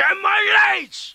Get my legs!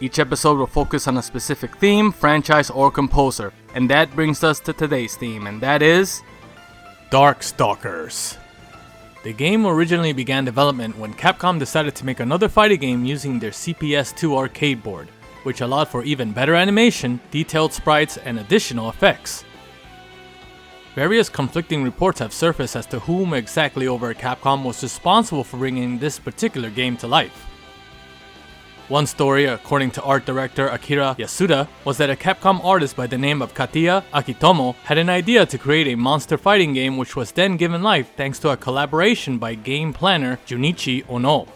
Each episode will focus on a specific theme, franchise, or composer, and that brings us to today's theme, and that is Darkstalkers. The game originally began development when Capcom decided to make another fighting game using their CPS2 arcade board, which allowed for even better animation, detailed sprites, and additional effects. Various conflicting reports have surfaced as to whom exactly over at Capcom was responsible for bringing this particular game to life. One story, according to art director Akira Yasuda, was that a Capcom artist by the name of Katiya Akitomo had an idea to create a monster fighting game which was then given life thanks to a collaboration by game planner Junichi Ono.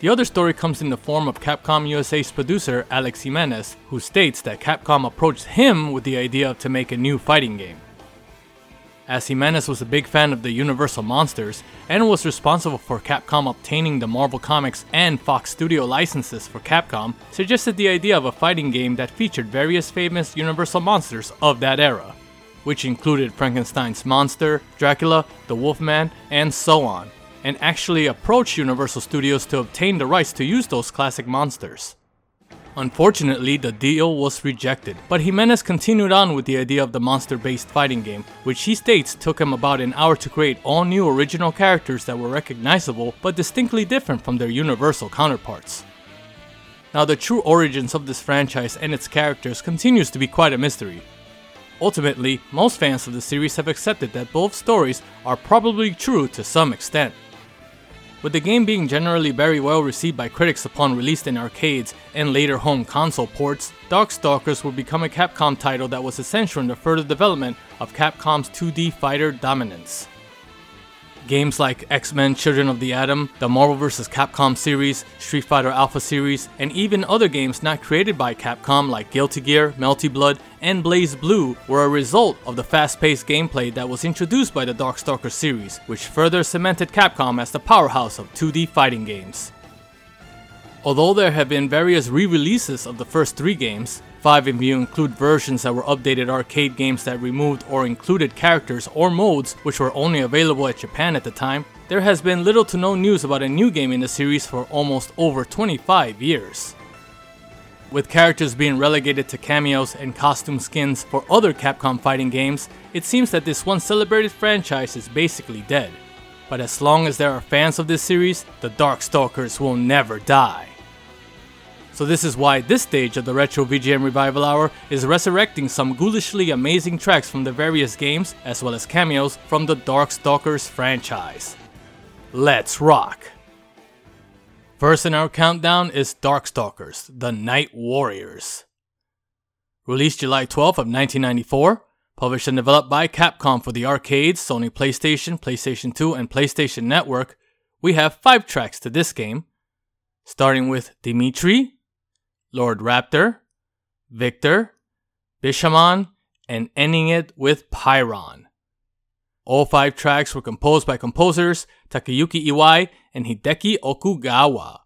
The other story comes in the form of Capcom USA's producer Alex Jimenez, who states that Capcom approached him with the idea to make a new fighting game. As Jimenez was a big fan of the Universal Monsters and was responsible for Capcom obtaining the Marvel Comics and Fox Studio licenses for Capcom, suggested the idea of a fighting game that featured various famous Universal monsters of that era, which included Frankenstein's monster, Dracula, the Wolfman, and so on, and actually approached Universal Studios to obtain the rights to use those classic monsters. Unfortunately, the deal was rejected, but Jimenez continued on with the idea of the monster based fighting game, which he states took him about an hour to create all new original characters that were recognizable but distinctly different from their universal counterparts. Now, the true origins of this franchise and its characters continues to be quite a mystery. Ultimately, most fans of the series have accepted that both stories are probably true to some extent. With the game being generally very well received by critics upon release in arcades and later home console ports, Darkstalkers would become a Capcom title that was essential in the further development of Capcom's 2D fighter dominance. Games like X Men Children of the Atom, the Marvel vs. Capcom series, Street Fighter Alpha series, and even other games not created by Capcom like Guilty Gear, Melty Blood, and BlazBlue were a result of the fast paced gameplay that was introduced by the Darkstalkers series, which further cemented Capcom as the powerhouse of 2D fighting games. Although there have been various re releases of the first three games, five if you include versions that were updated arcade games that removed or included characters or modes which were only available at Japan at the time, there has been little to no news about a new game in the series for almost over 25 years. With characters being relegated to cameos and costume skins for other Capcom fighting games, it seems that this once celebrated franchise is basically dead. But as long as there are fans of this series, the Darkstalkers will never die. So this is why this stage of the Retro VGM Revival Hour is resurrecting some ghoulishly amazing tracks from the various games, as well as cameos from the Darkstalkers franchise. Let's rock! First in our countdown is Darkstalkers, The Night Warriors. Released July 12th of 1994, published and developed by Capcom for the arcades, Sony PlayStation, PlayStation 2, and PlayStation Network, we have five tracks to this game, starting with Dimitri, Lord Raptor, Victor, Bishamon, and ending it with Pyron. All five tracks were composed by composers Takayuki Iwai and Hideki Okugawa.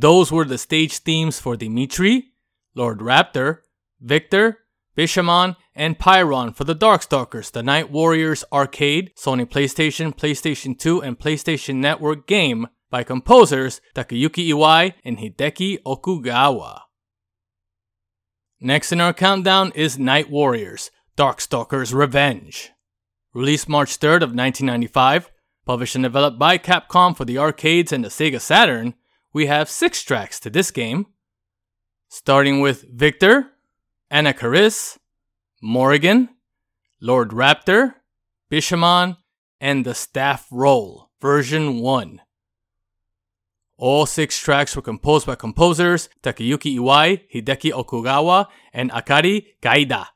Those were the stage themes for Dimitri, Lord Raptor, Victor, Bishamon, and Pyron for the Darkstalkers, the Night Warriors arcade, Sony PlayStation, PlayStation 2, and PlayStation Network game by composers Takayuki Iwai and Hideki Okugawa. Next in our countdown is Night Warriors, Darkstalkers Revenge. Released March 3rd of 1995, published and developed by Capcom for the arcades and the Sega Saturn, we have six tracks to this game. Starting with Victor, Anakaris, Morrigan, Lord Raptor, Bishamon, and the Staff Roll, version 1. All six tracks were composed by composers Takayuki Iwai, Hideki Okugawa, and Akari Kaida.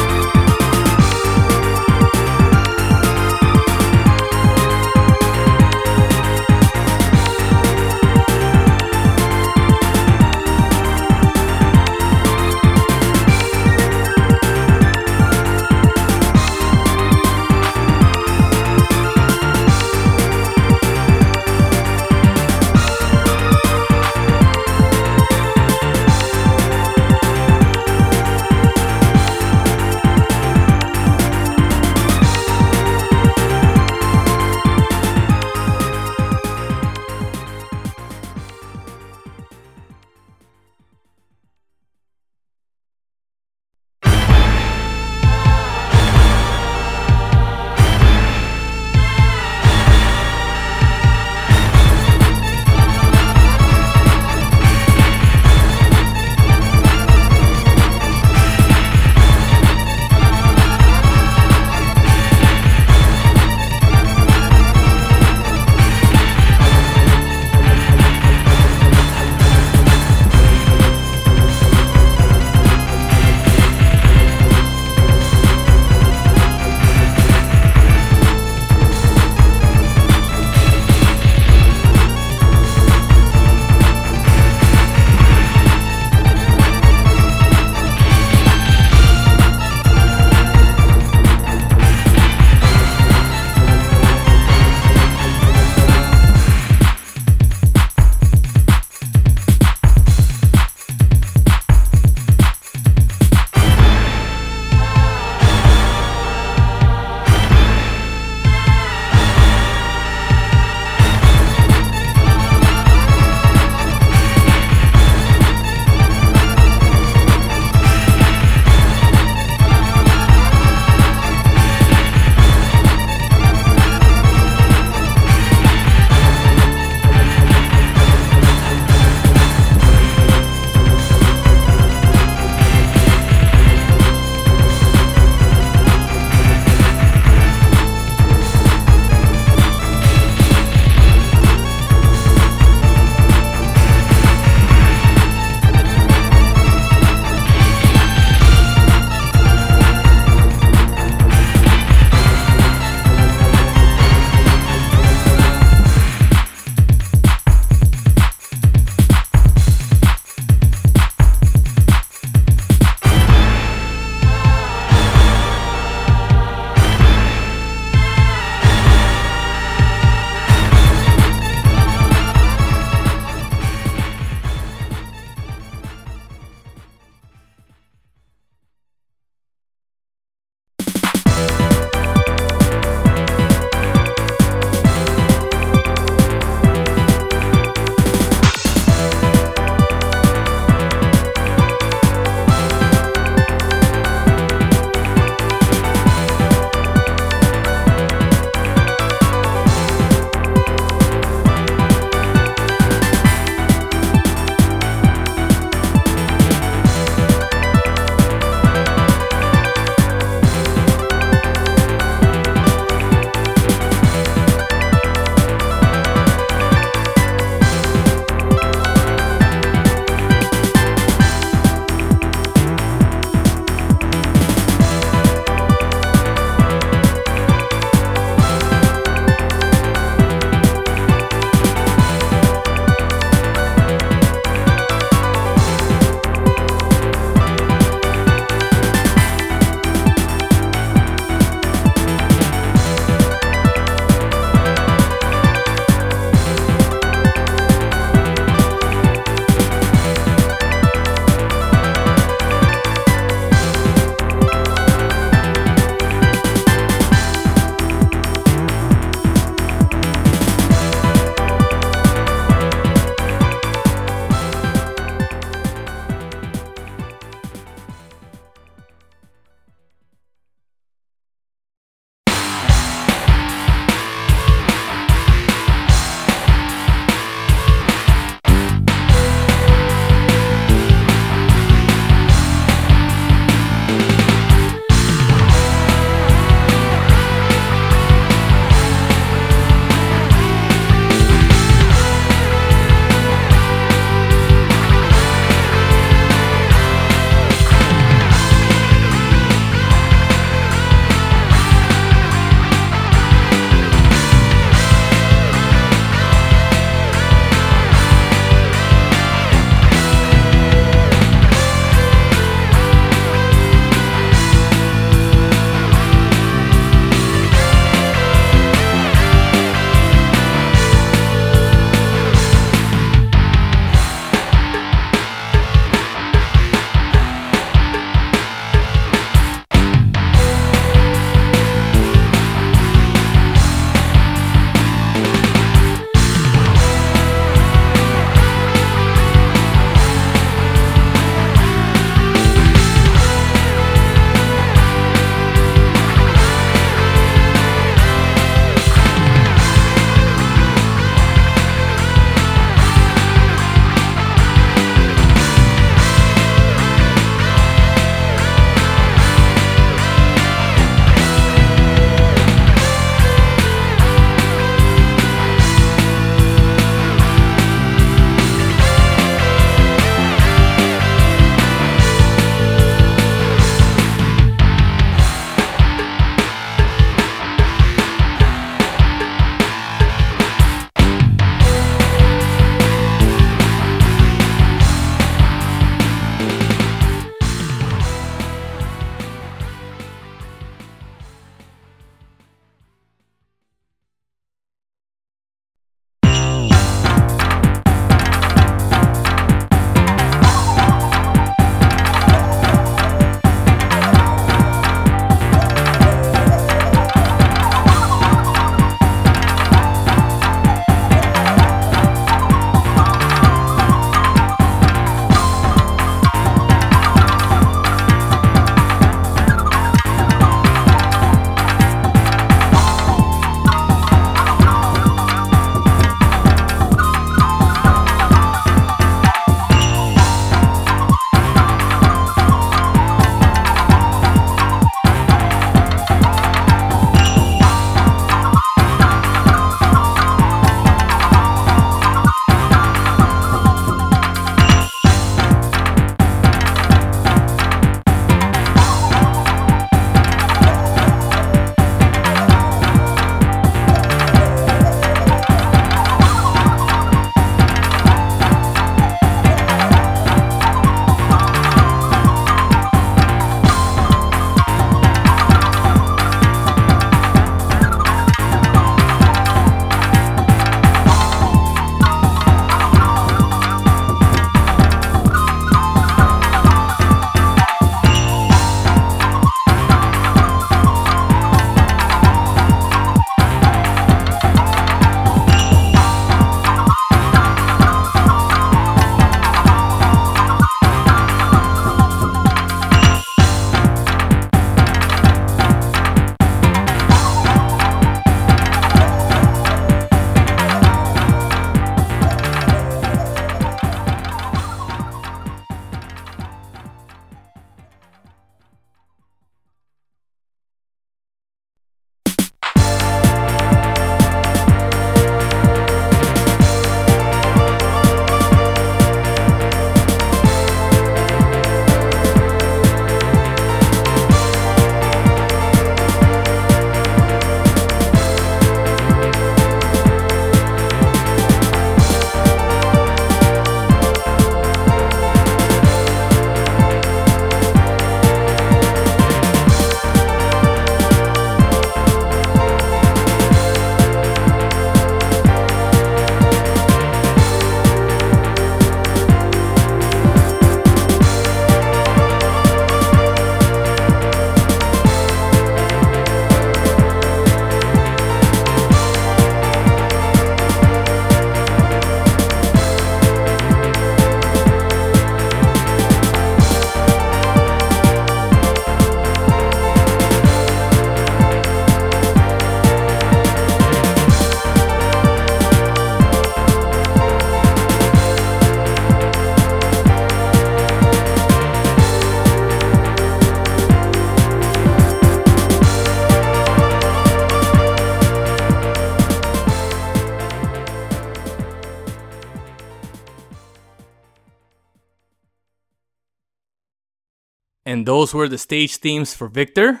And those were the stage themes for Victor,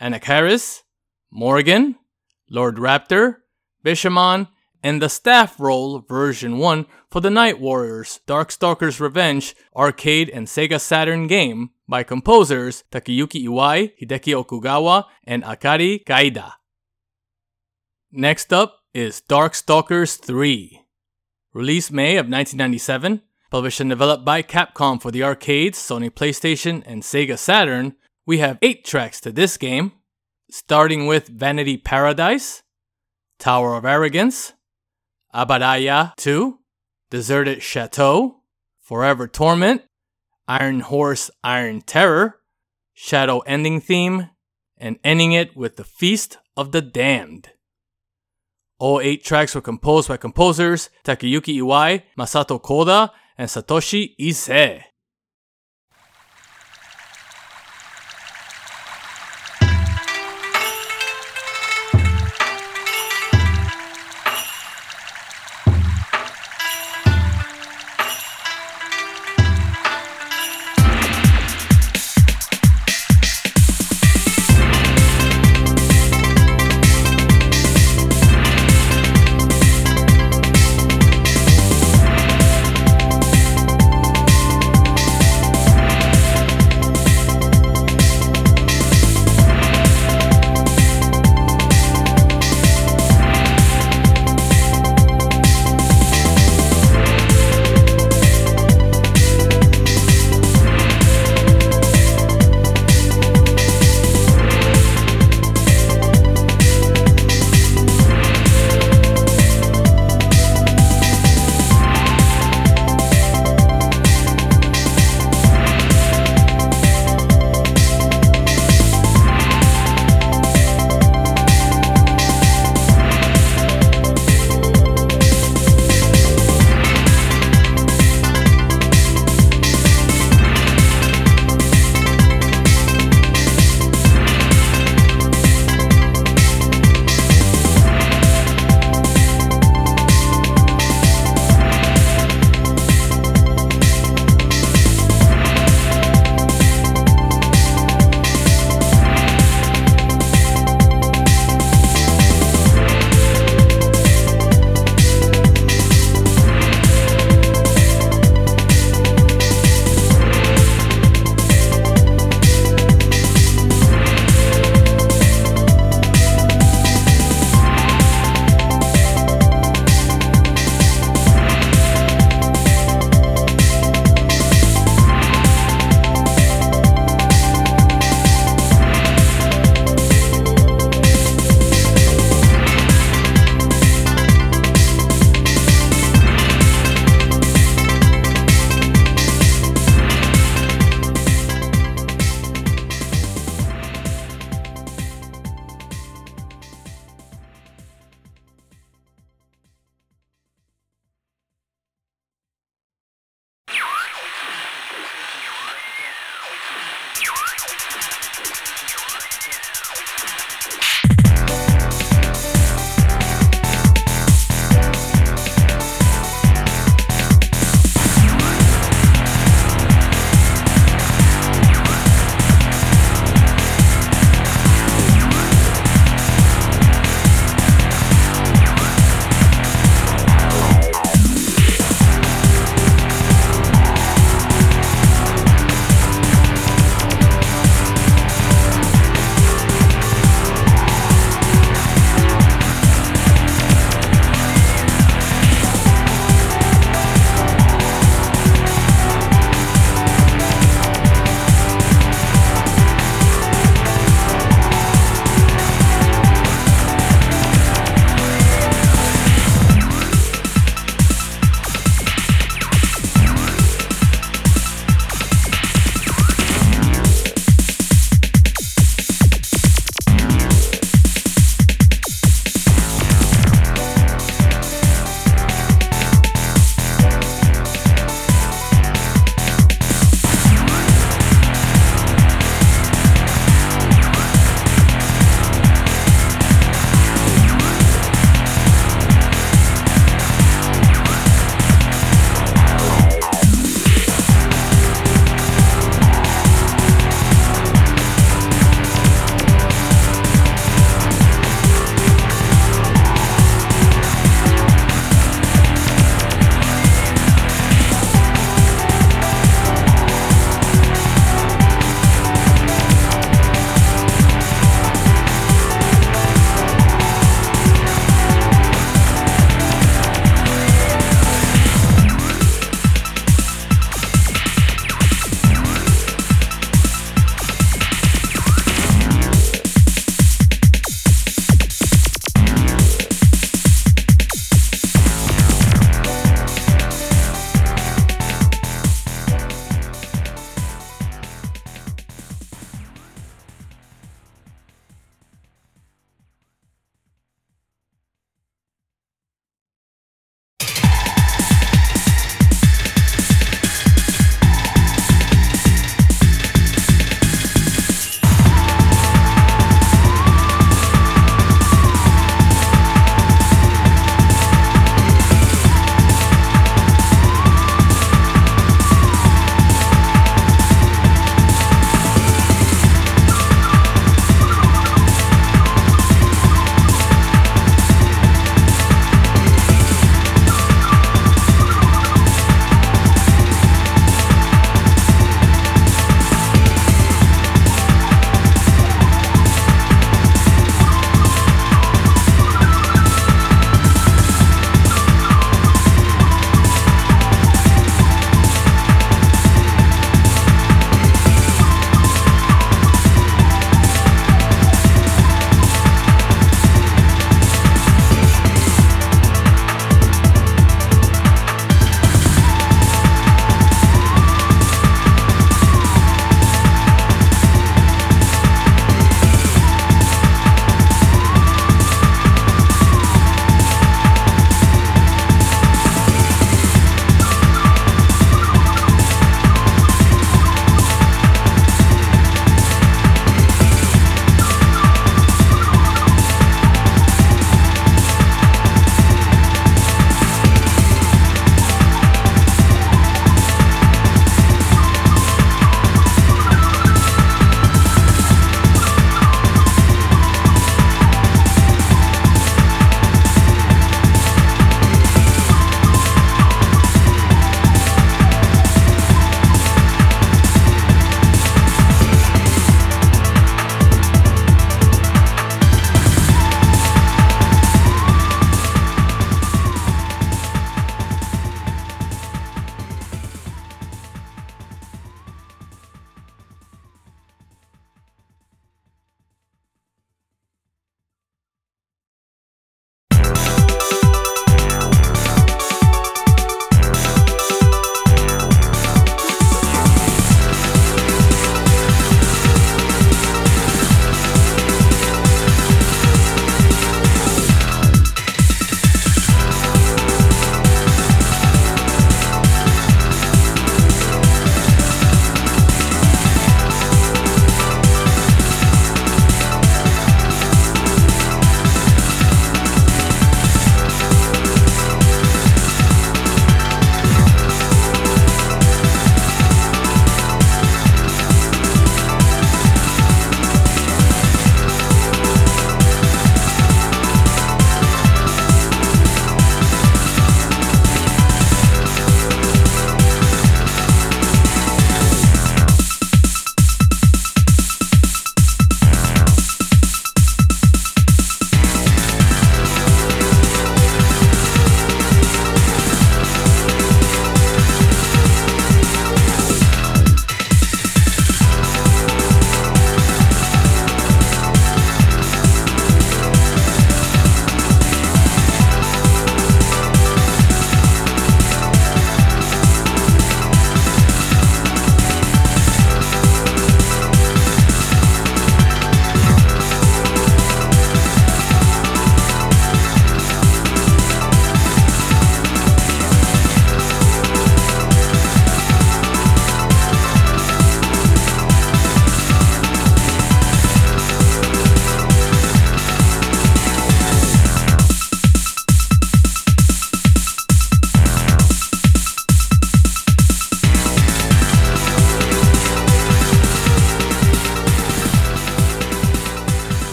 Anakaris, Morrigan, Lord Raptor, Bishamon, and the staff roll version 1 for the Night Warriors Darkstalkers Revenge arcade and Sega Saturn game by composers Takayuki Iwai, Hideki Okugawa, and Akari Kaida. Next up is Darkstalkers 3. Released May of 1997, published and developed by Capcom for the arcades, Sony PlayStation, and Sega Saturn, we have 8 tracks to this game, starting with Vanity Paradise, Tower of Arrogance, Abaraya 2, Deserted Chateau, Forever Torment, Iron Horse Iron Terror, Shadow Ending Theme, and ending it with the Feast of the Damned. All eight tracks were composed by composers Takayuki Iwai, Masato Koda, and Satoshi Ise.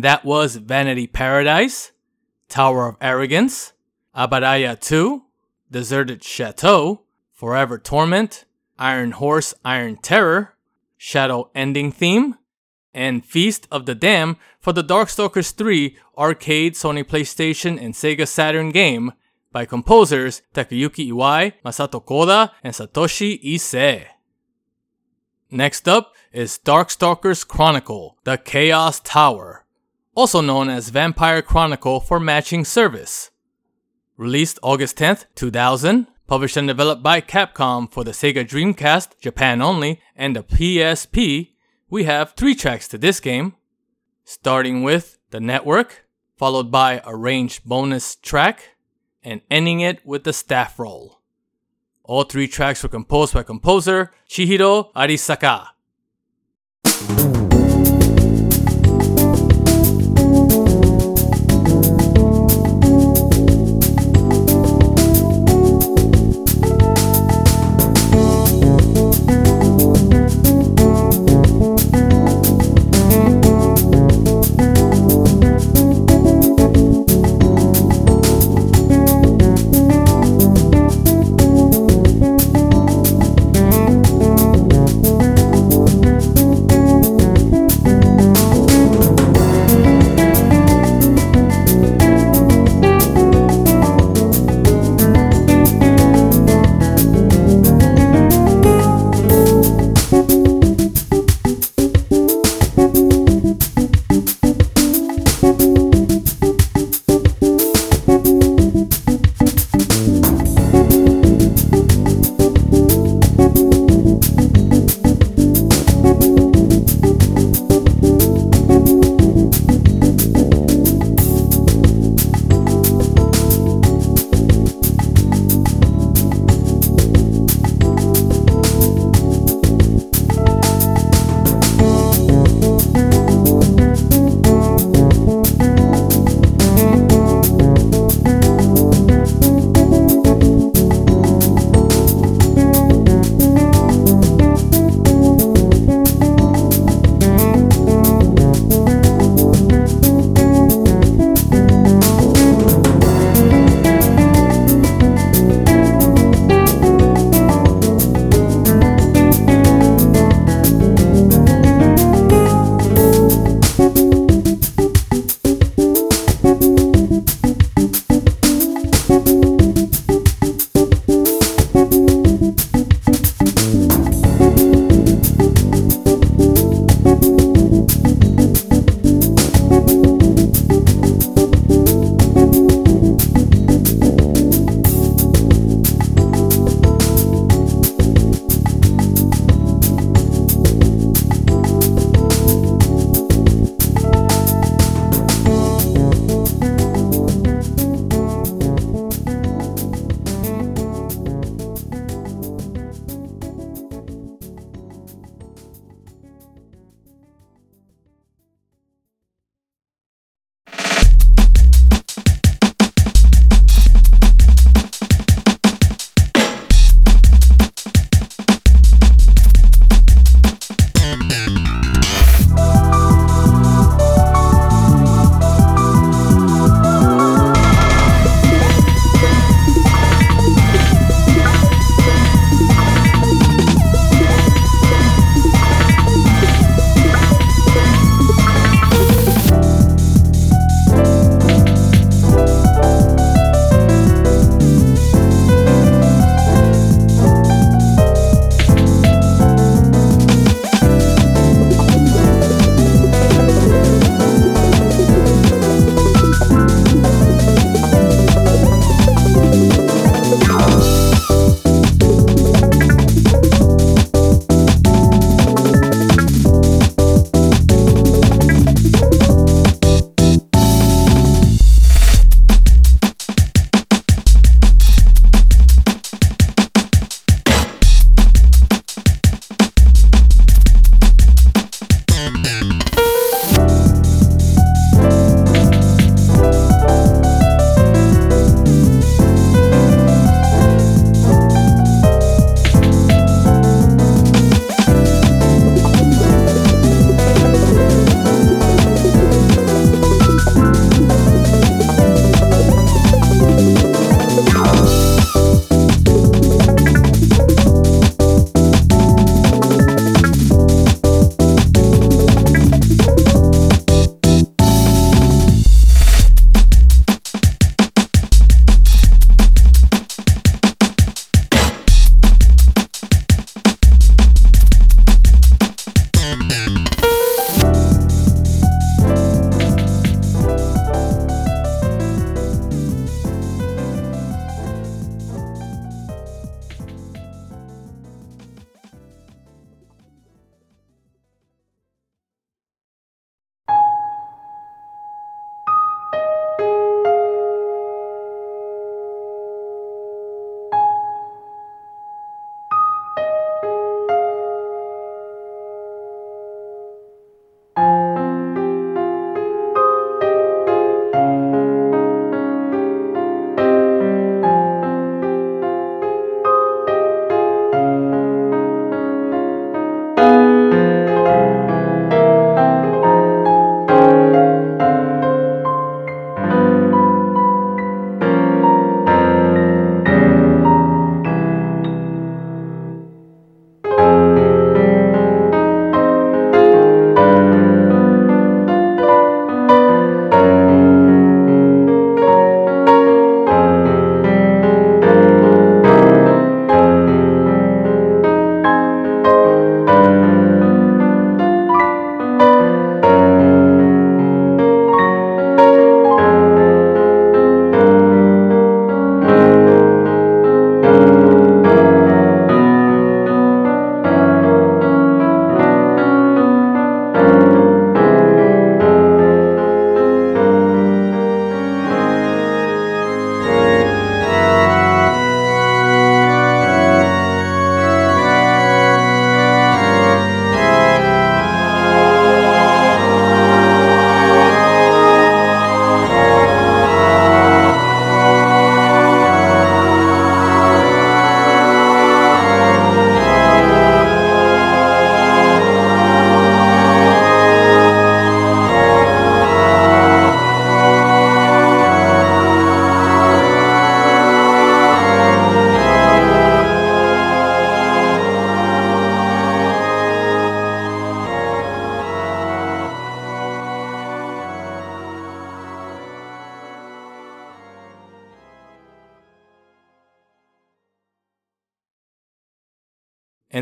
And that was Vanity Paradise, Tower of Arrogance, Abaraya 2, Deserted Chateau, Forever Torment, Iron Horse Iron Terror, Shadow Ending Theme, and Feast of the Damned for the Darkstalkers 3 arcade, Sony PlayStation, and Sega Saturn game by composers Takayuki Iwai, Masato Koda, and Satoshi Ise. Next up is Darkstalkers Chronicle, The Chaos Tower, also known as Vampire Chronicle for matching service. Released August 10th, 2000, published and developed by Capcom for the Sega Dreamcast, Japan only, and the PSP, we have three tracks to this game, starting with The Network, followed by a ranged bonus track, and ending it with the staff roll. All three tracks were composed by composer Chihiro Arisaka.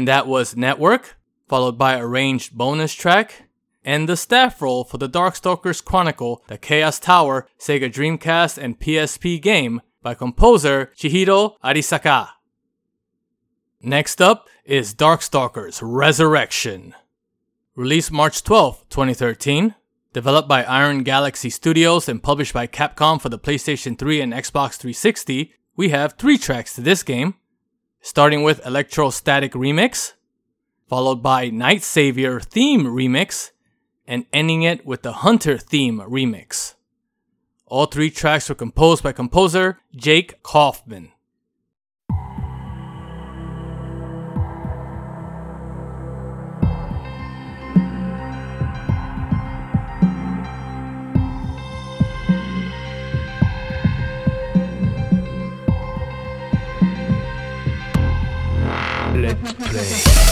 That was Network, followed by arranged bonus track, and the staff roll for the Darkstalkers Chronicle, the Chaos Tower, Sega Dreamcast, and PSP game by composer Chihiro Arisaka. Next up is Darkstalkers Resurrection. Released March 12, 2013, developed by Iron Galaxy Studios and published by Capcom for the PlayStation 3 and Xbox 360, we have three tracks to this game, starting with Electrostatic Remix, followed by Night Savior Theme Remix, and ending it with the Hunter Theme Remix. All three tracks were composed by composer Jake Kaufman. Let's play.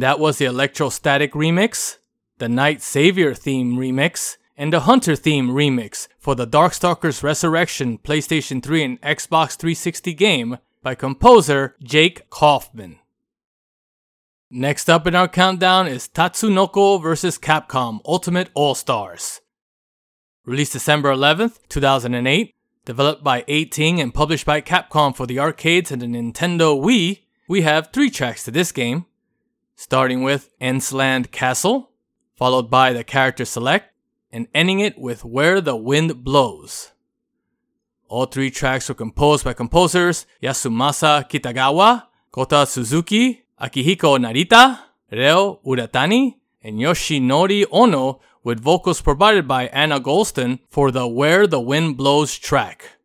And that was the Electrostatic remix, the Night Savior theme remix, and the Hunter theme remix for the Darkstalkers Resurrection PlayStation 3 and Xbox 360 game by composer Jake Kaufman. Next up in our countdown is Tatsunoko vs. Capcom Ultimate All Stars. Released December 11th, 2008, developed by Eighting and published by Capcom for the arcades and the Nintendo Wii, we have three tracks to this game, starting with Aensland Castle, followed by the character select, and ending it with Where the Wind Blows. All three tracks were composed by composers Yasumasa Kitagawa, Kota Suzuki, Akihiko Narita, Reo Uratani, and Yoshinori Ono with vocals provided by Anna Golston for the Where the Wind Blows track.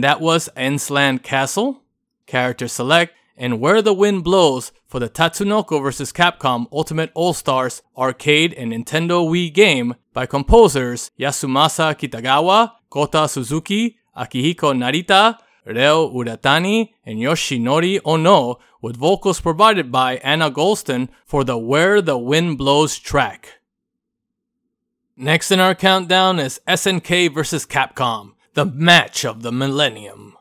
And that was Aensland Castle, character select, and Where the Wind Blows for the Tatsunoko vs. Capcom Ultimate All-Stars arcade and Nintendo Wii game by composers Yasumasa Kitagawa, Kota Suzuki, Akihiko Narita, Reo Uratani, and Yoshinori Ono, with vocals provided by Anna Golston for the Where the Wind Blows track. Next in our countdown is SNK vs. Capcom, the match of the millennium.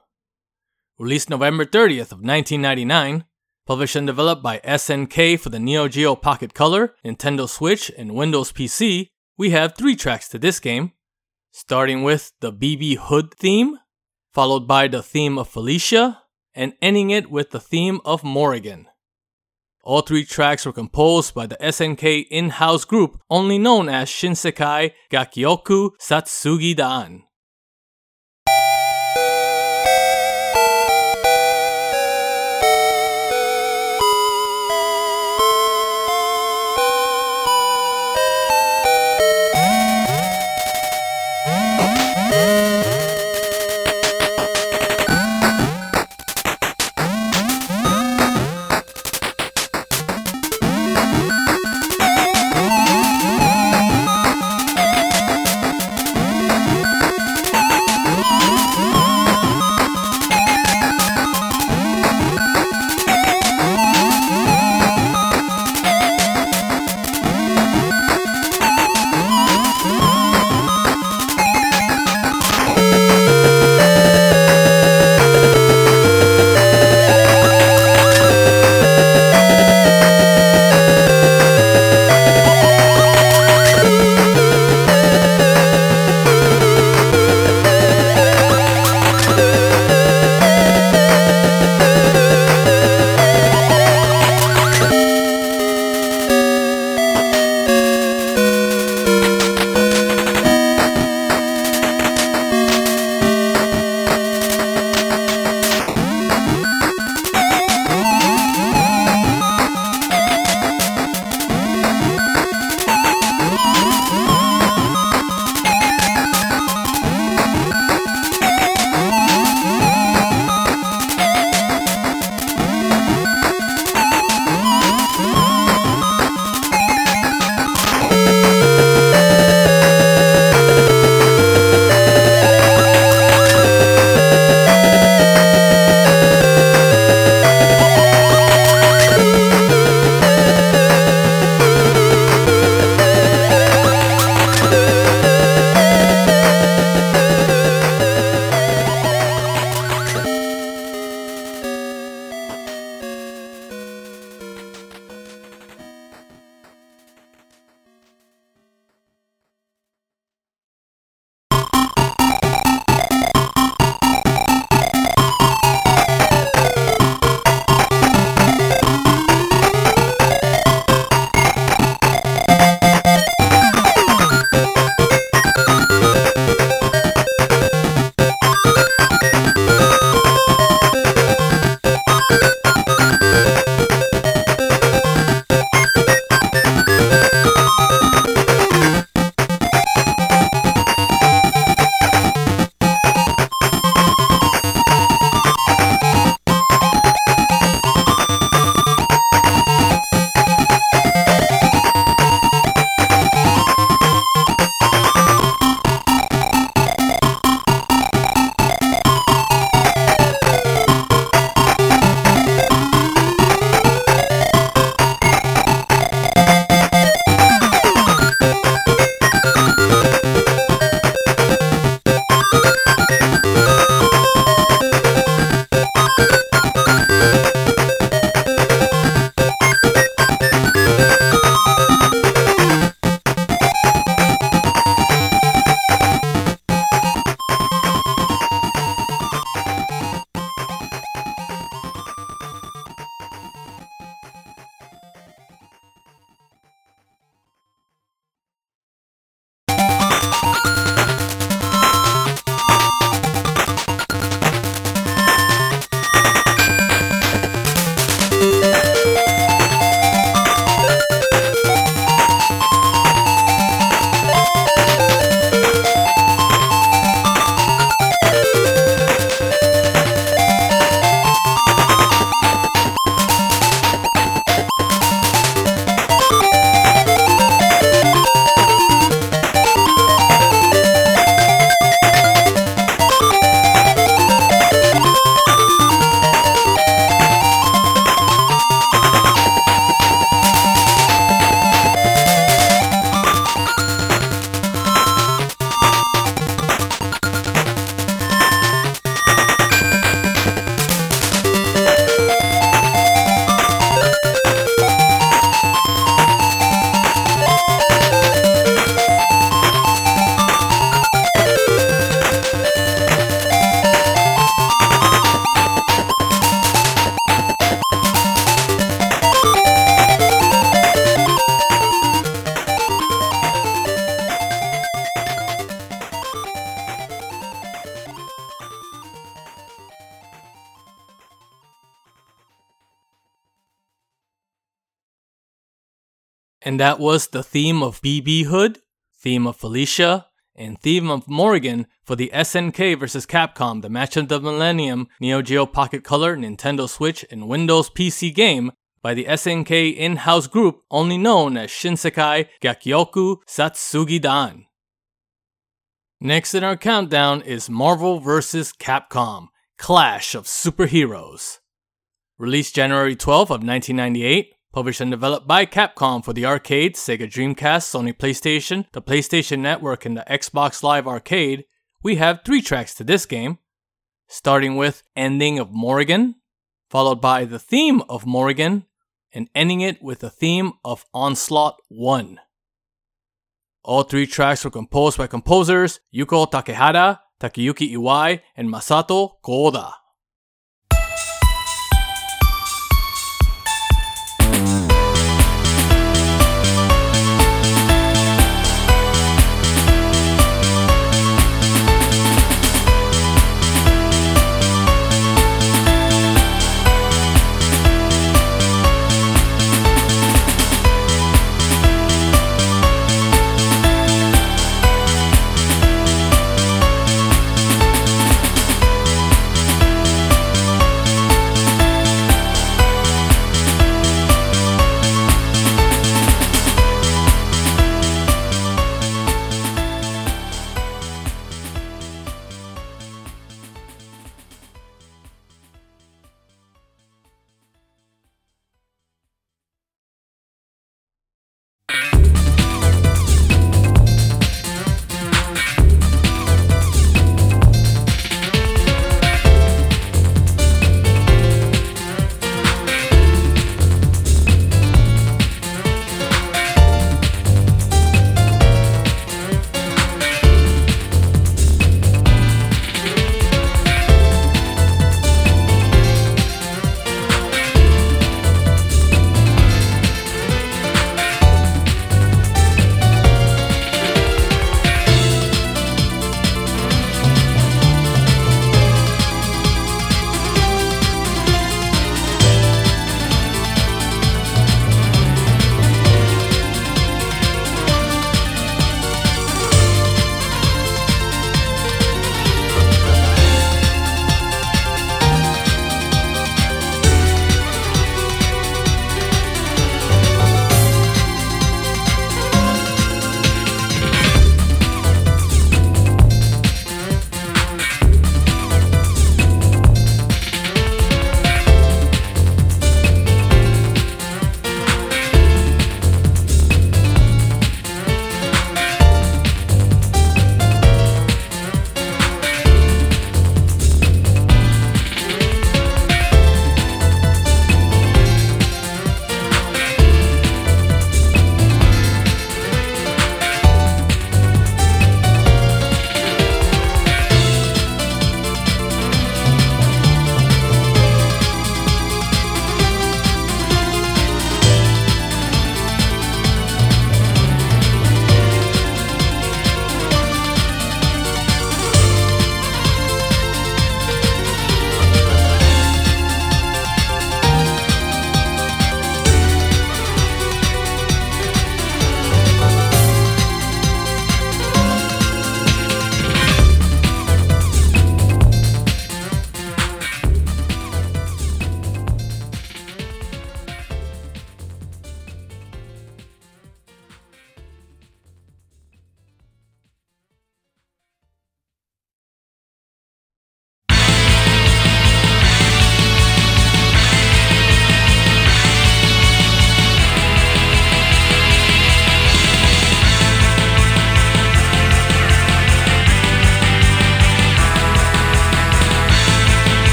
Released November 30th of 1999, published and developed by SNK for the Neo Geo Pocket Color, Nintendo Switch, and Windows PC, we have three tracks to this game, starting with the BB Hood theme, followed by the theme of Felicia, and ending it with the theme of Morrigan. All three tracks were composed by the SNK in-house group only known as Shinsekai Gakkyoku Zatsugi Dan. That was the theme of BB Hood, theme of Felicia, and theme of Morrigan for the SNK vs. Capcom, the Match of the Millennium Neo Geo Pocket Color, Nintendo Switch, and Windows PC game by the SNK in-house group only known as Shinsekai Gakkyoku Zatsugi-dan. Next in our countdown is Marvel vs. Capcom Clash of Superheroes. Released January 12 of 1998, published and developed by Capcom for the arcade, Sega Dreamcast, Sony PlayStation, the PlayStation Network, and the Xbox Live Arcade, we have three tracks to this game, starting with Ending of Morrigan, followed by the theme of Morrigan, and ending it with the theme of Onslaught 1. All three tracks were composed by composers Yuko Takehara, Takayuki Iwai, and Masato Koda.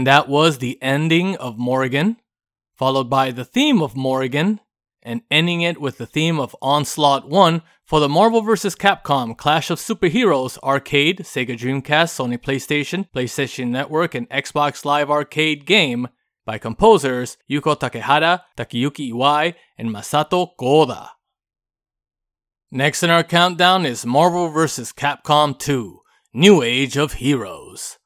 And that was the ending of Morrigan, followed by the theme of Morrigan, and ending it with the theme of Onslaught 1 for the Marvel vs. Capcom Clash of Superheroes arcade, Sega Dreamcast, Sony PlayStation, PlayStation Network, and Xbox Live Arcade game by composers Yuko Takehara, Takayuki Iwai, and Masato Koda. Next in our countdown is Marvel vs. Capcom 2 New Age of Heroes.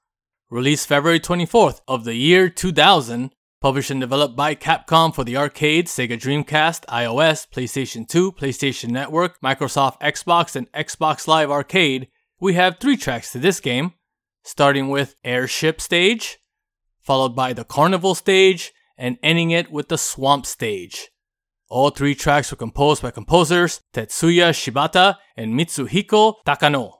Released February 24th of the year 2000, published and developed by Capcom for the arcade, Sega Dreamcast, iOS, PlayStation 2, PlayStation Network, Microsoft Xbox, and Xbox Live Arcade, we have three tracks to this game, starting with Airship Stage, followed by the Carnival Stage, and ending it with the Swamp Stage. All three tracks were composed by composers Tetsuya Shibata and Mitsuhiko Takano.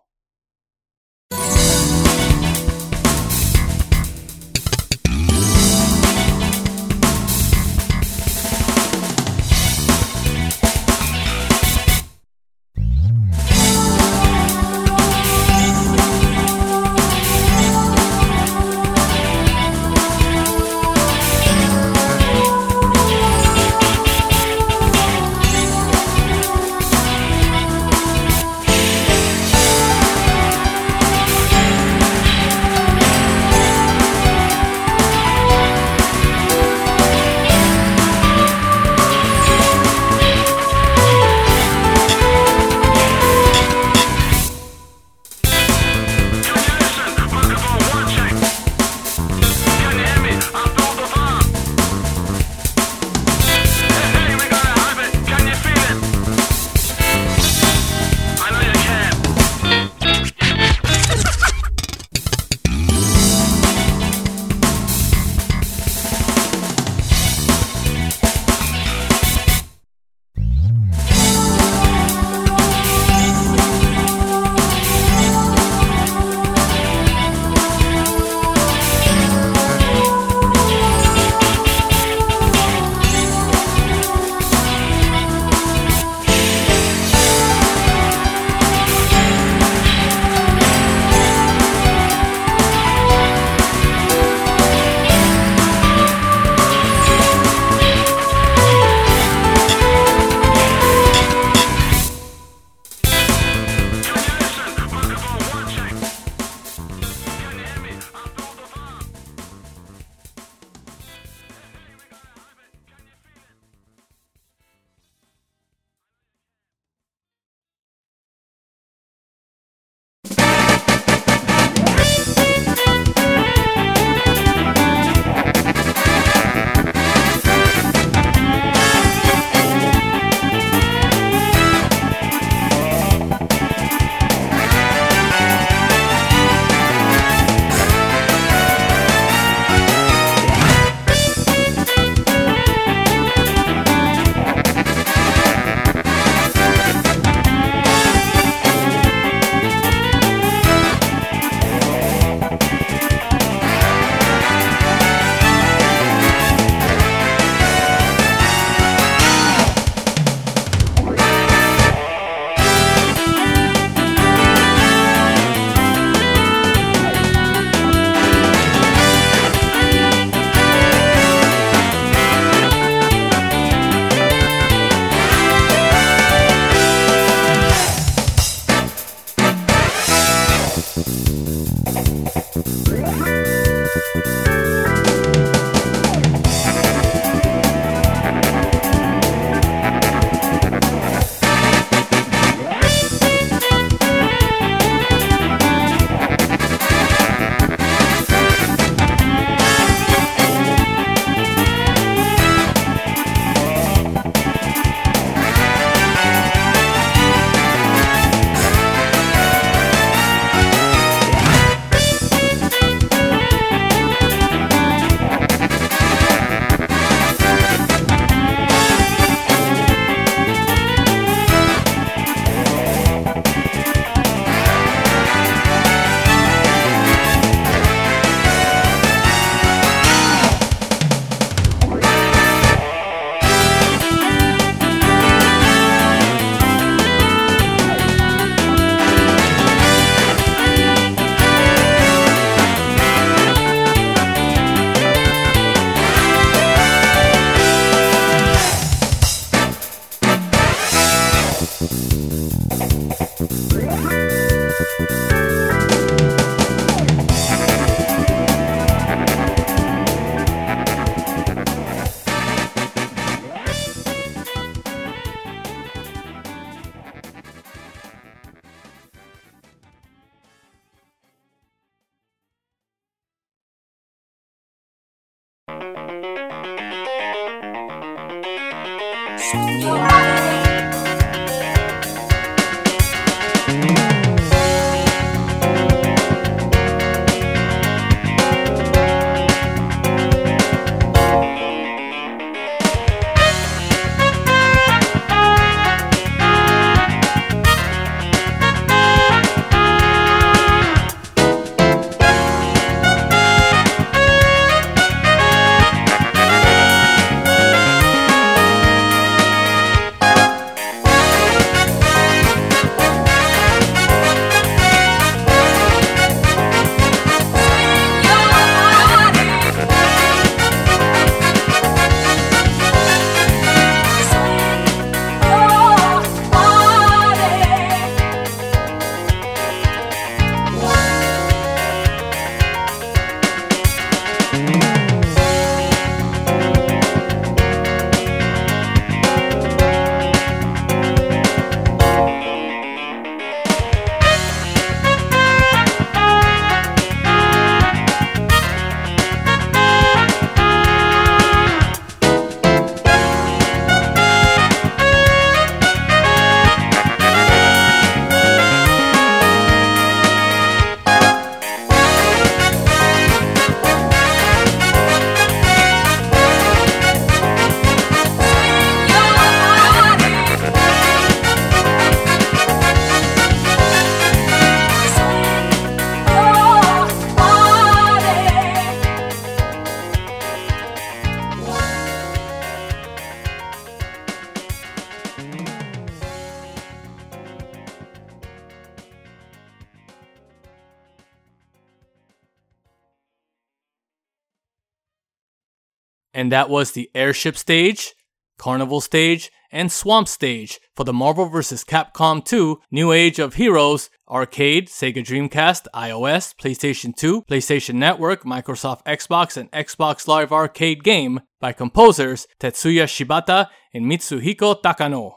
And that was the airship stage, carnival stage, and swamp stage for the Marvel vs. Capcom 2 New Age of Heroes arcade, Sega Dreamcast, iOS, PlayStation 2, PlayStation Network, Microsoft Xbox, and Xbox Live Arcade game by composers Tetsuya Shibata and Mitsuhiko Takano.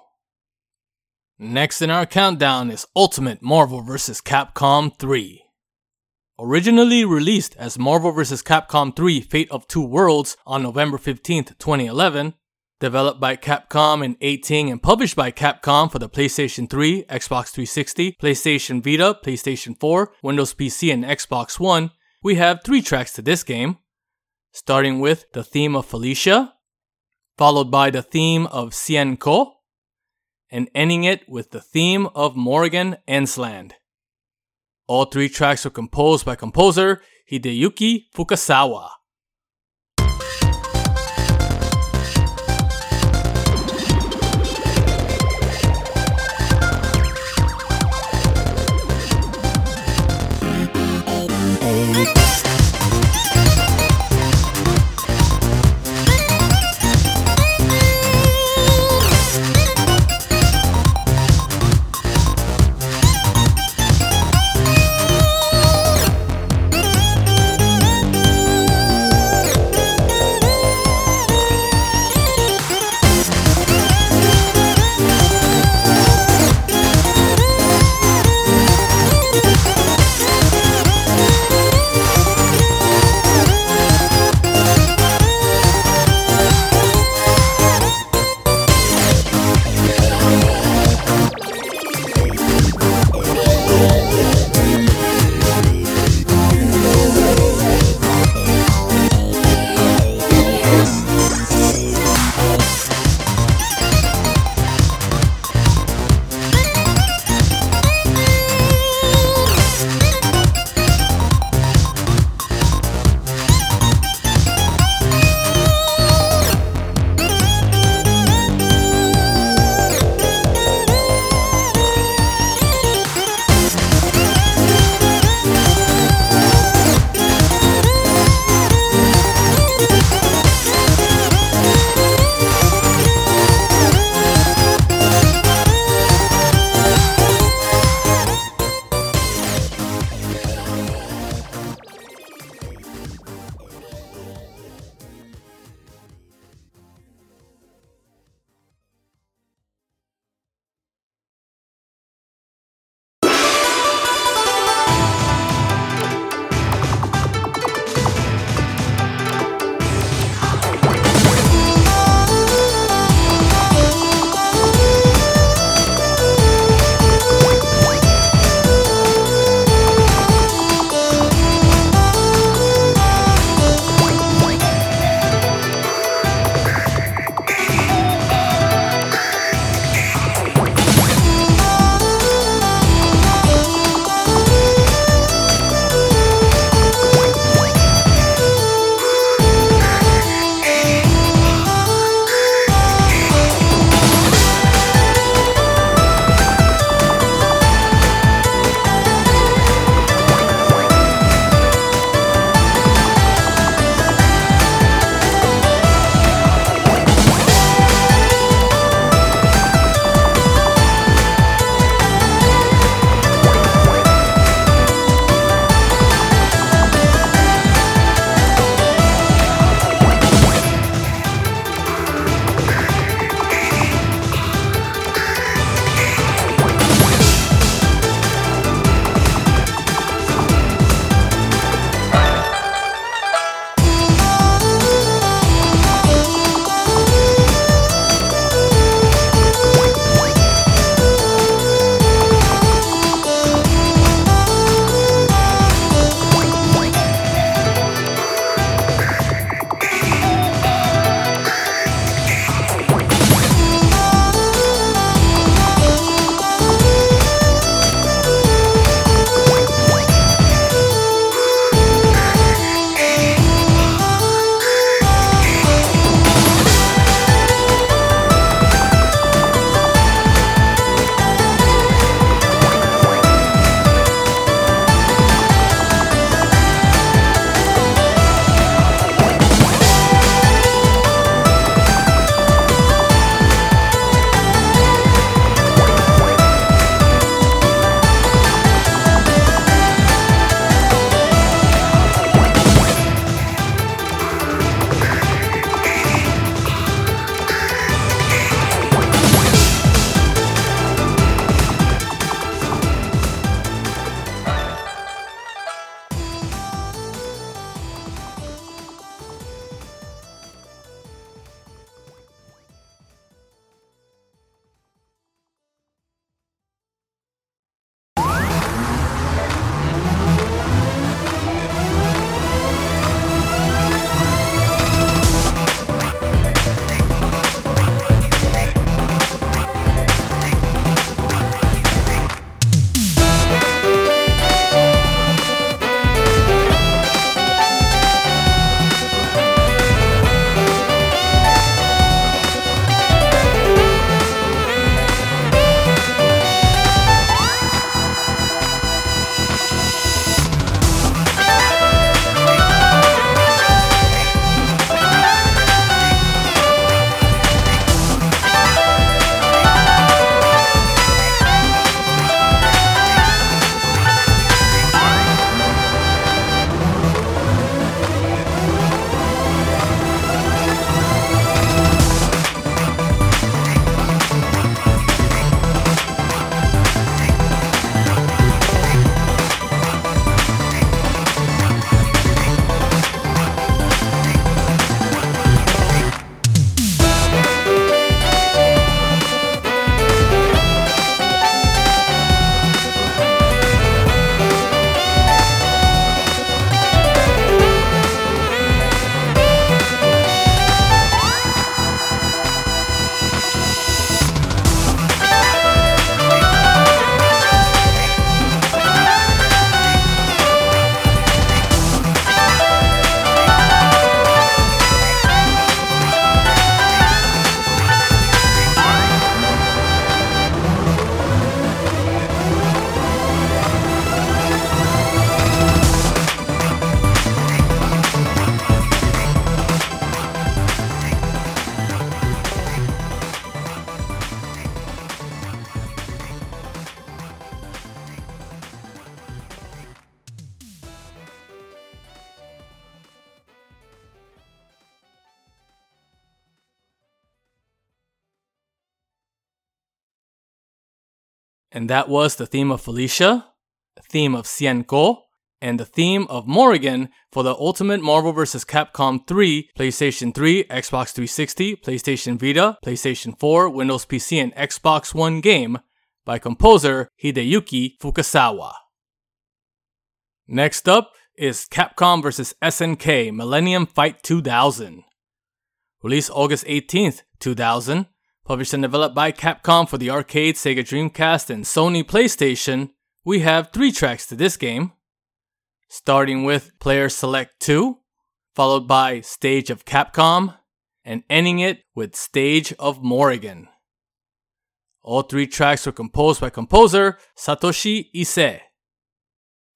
Next in our countdown is Ultimate Marvel vs. Capcom 3. Originally released as Marvel vs. Capcom 3 Fate of Two Worlds on November 15, 2011, developed by Capcom Eighting and published by Capcom for the PlayStation 3, Xbox 360, PlayStation Vita, PlayStation 4, Windows PC, and Xbox One, we have three tracks to this game, starting with the theme of Felicia, followed by the theme of Hsien-Ko, and ending it with the theme of Morrigan Aensland. All three tracks were composed by composer Hideyuki Fukasawa. And that was the theme of Felicia, the theme of Hsien-Ko, and the theme of Morrigan for the Ultimate Marvel vs. Capcom 3, PlayStation 3, Xbox 360, PlayStation Vita, PlayStation 4, Windows PC, and Xbox One game by composer Hideyuki Fukasawa. Next up is Capcom vs. SNK Millennium Fight 2000. Released August 18th, 2000, published and developed by Capcom for the arcade, Sega Dreamcast, and Sony PlayStation, we have three tracks to this game. Starting with Player Select 2, followed by Stage of Capcom, and ending it with Stage of Morrigan. All three tracks were composed by composer Satoshi Ise.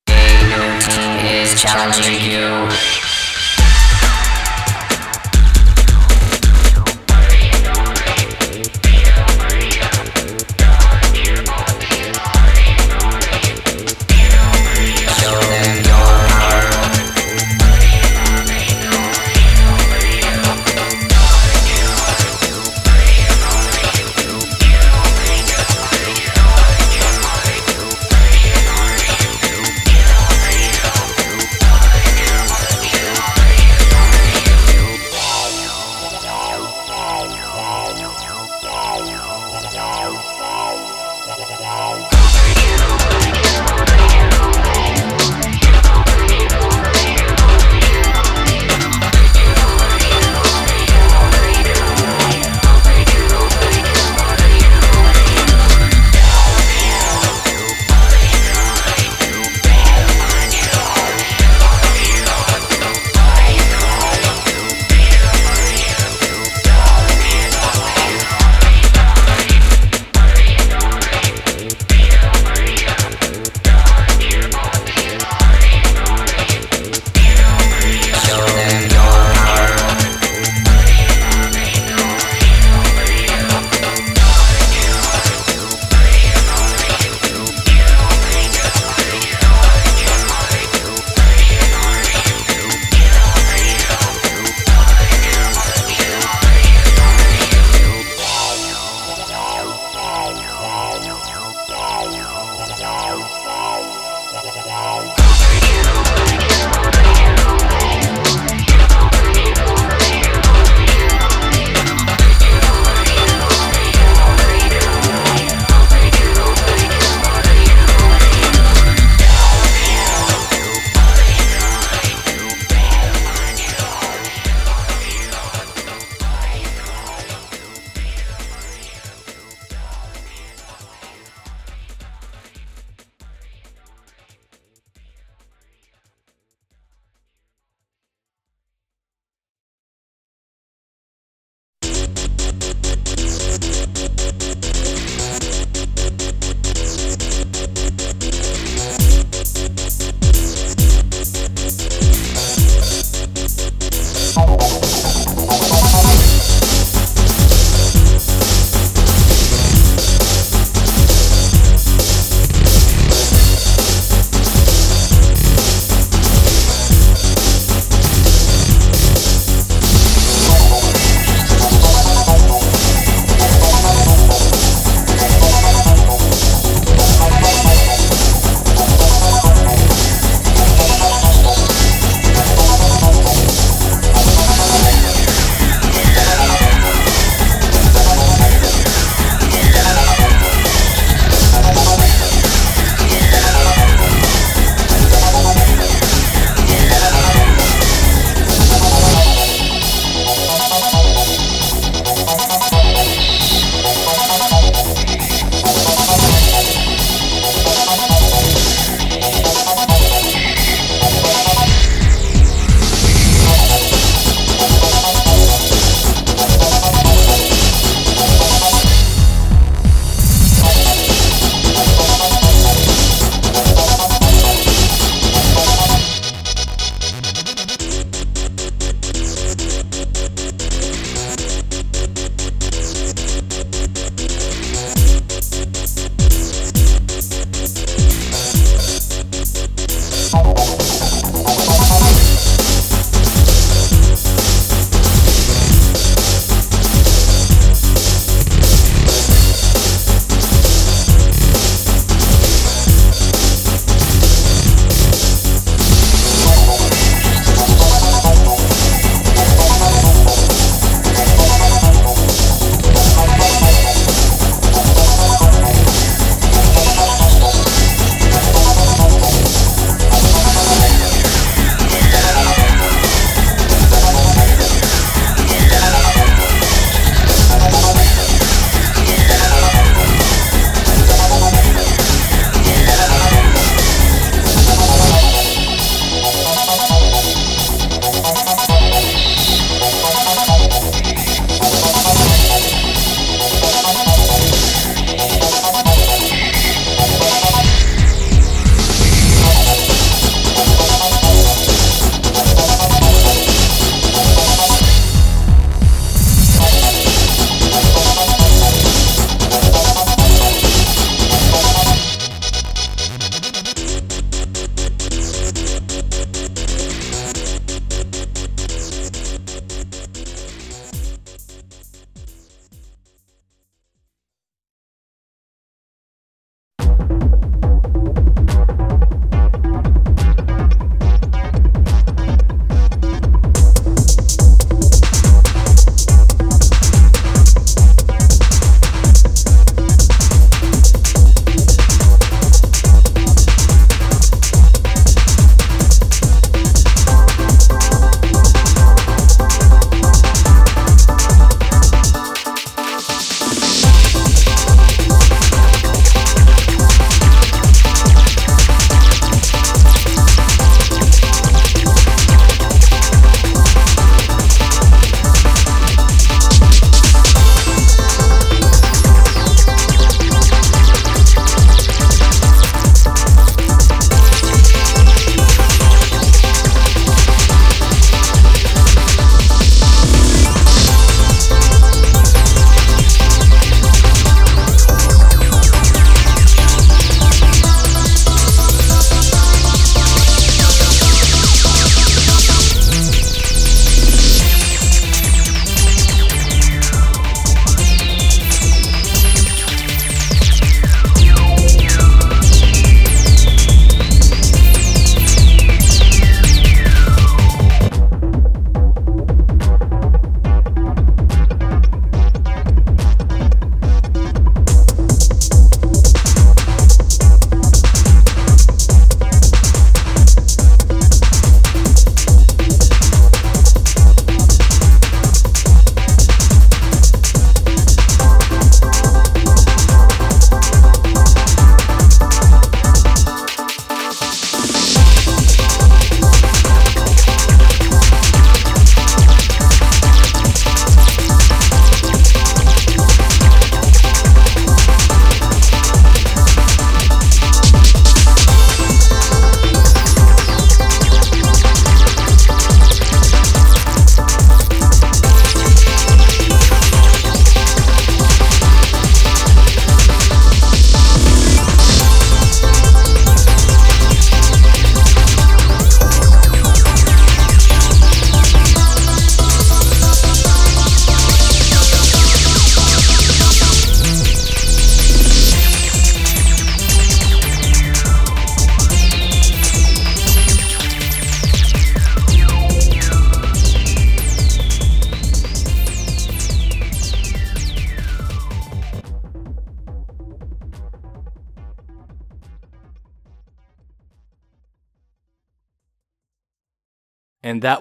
is challenging you.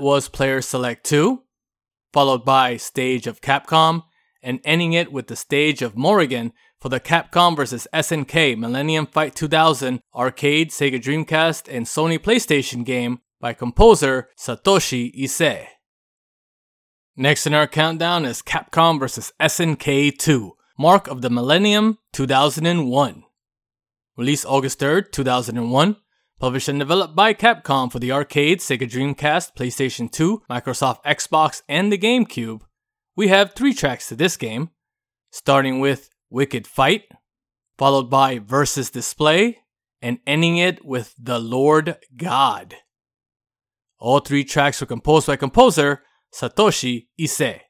Was Player Select 2, followed by Stage of Capcom, and ending it with the Stage of Morrigan for the Capcom vs. SNK Millennium Fight 2000 arcade, Sega Dreamcast, and Sony PlayStation game by composer Satoshi Ise. Next in our countdown is Capcom vs. SNK 2, Mark of the Millennium 2001. Released August 3rd, 2001. Published and developed by Capcom for the arcade, Sega Dreamcast, PlayStation 2, Microsoft Xbox, and the GameCube. We have three tracks to this game, starting with Wicked Fight, followed by Versus Display, and ending it with The Lord God. All three tracks were composed by composer Satoshi Ise.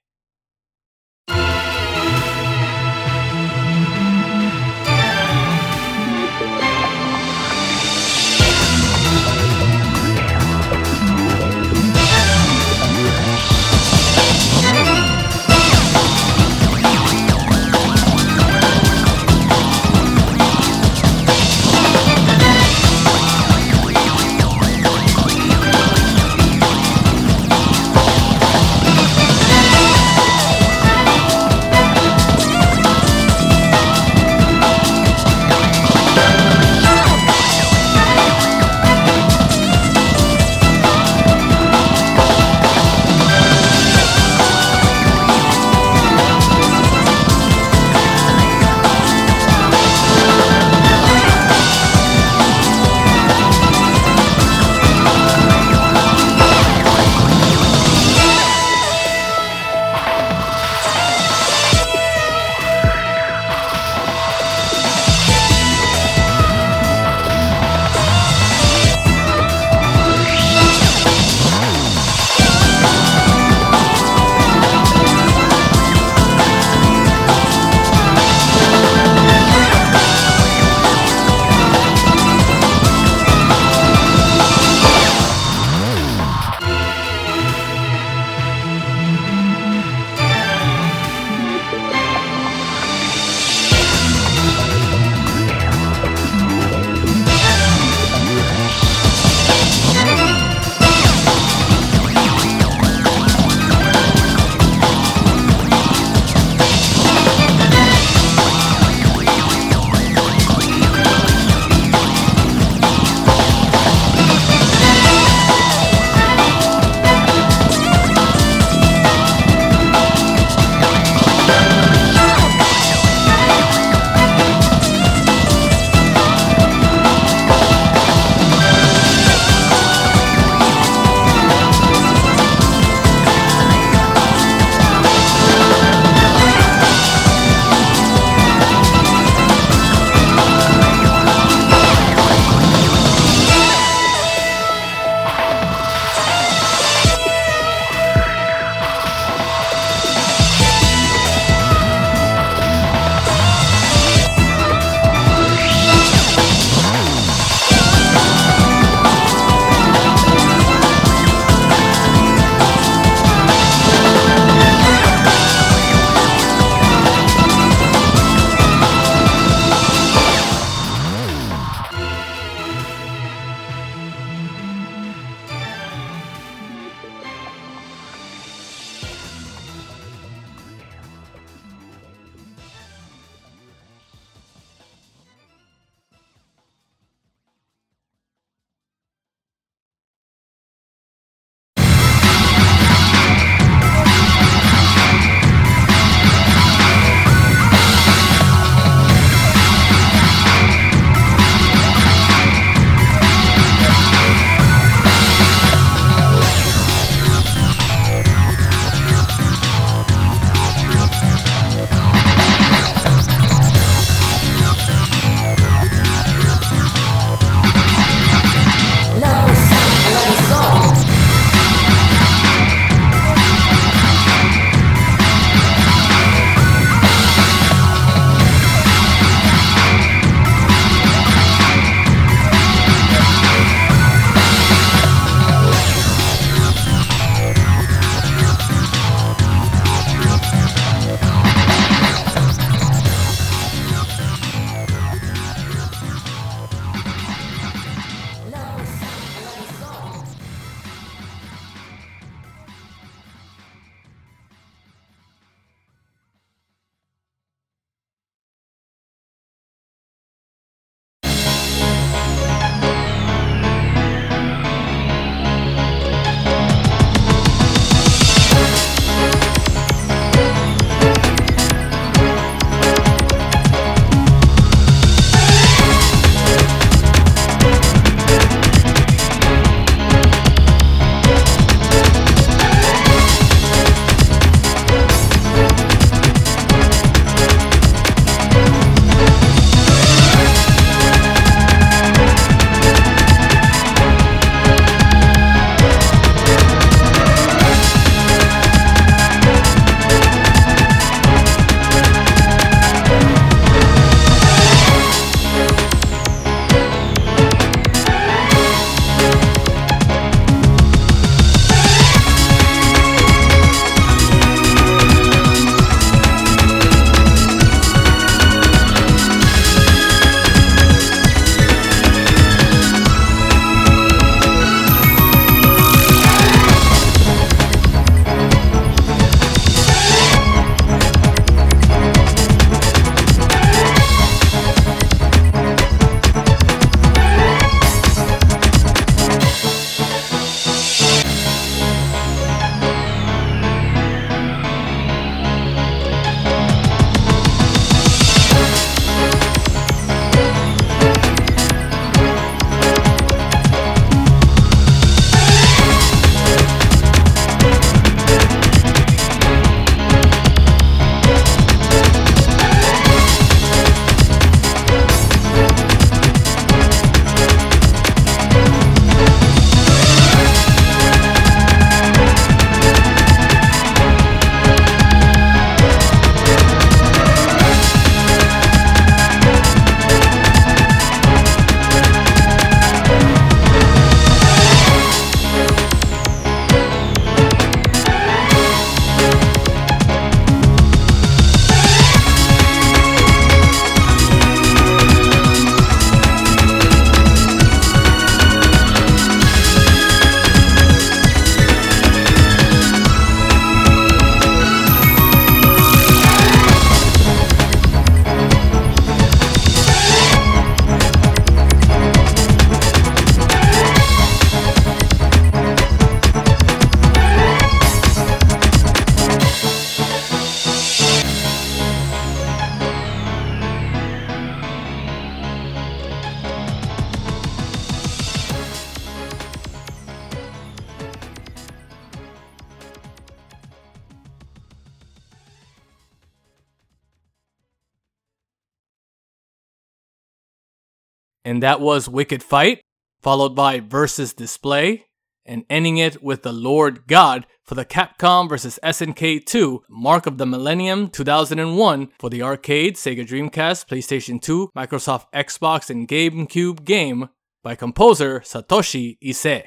And that was Wicked Fight, followed by Versus Display, and ending it with The Lord God for the Capcom vs. SNK 2 Mark of the Millennium 2001 for the arcade, Sega Dreamcast, PlayStation 2, Microsoft Xbox, and GameCube game by composer Satoshi Ise.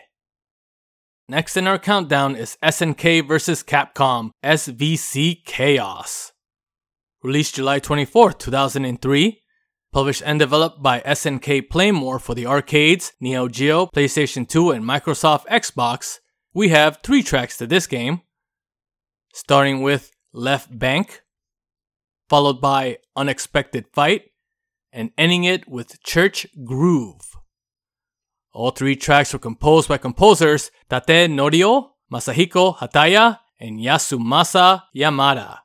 Next in our countdown is SNK vs. Capcom SVC Chaos. Released July 24, 2003. Published and developed by SNK Playmore for the arcades, Neo Geo, PlayStation 2, and Microsoft Xbox, we have three tracks to this game. Starting with Left Bank, followed by Unexpected Fight, and ending it with Church Groove. All three tracks were composed by composers Tate Norio, Masahiko Hataya, and Yasumasa Yamada.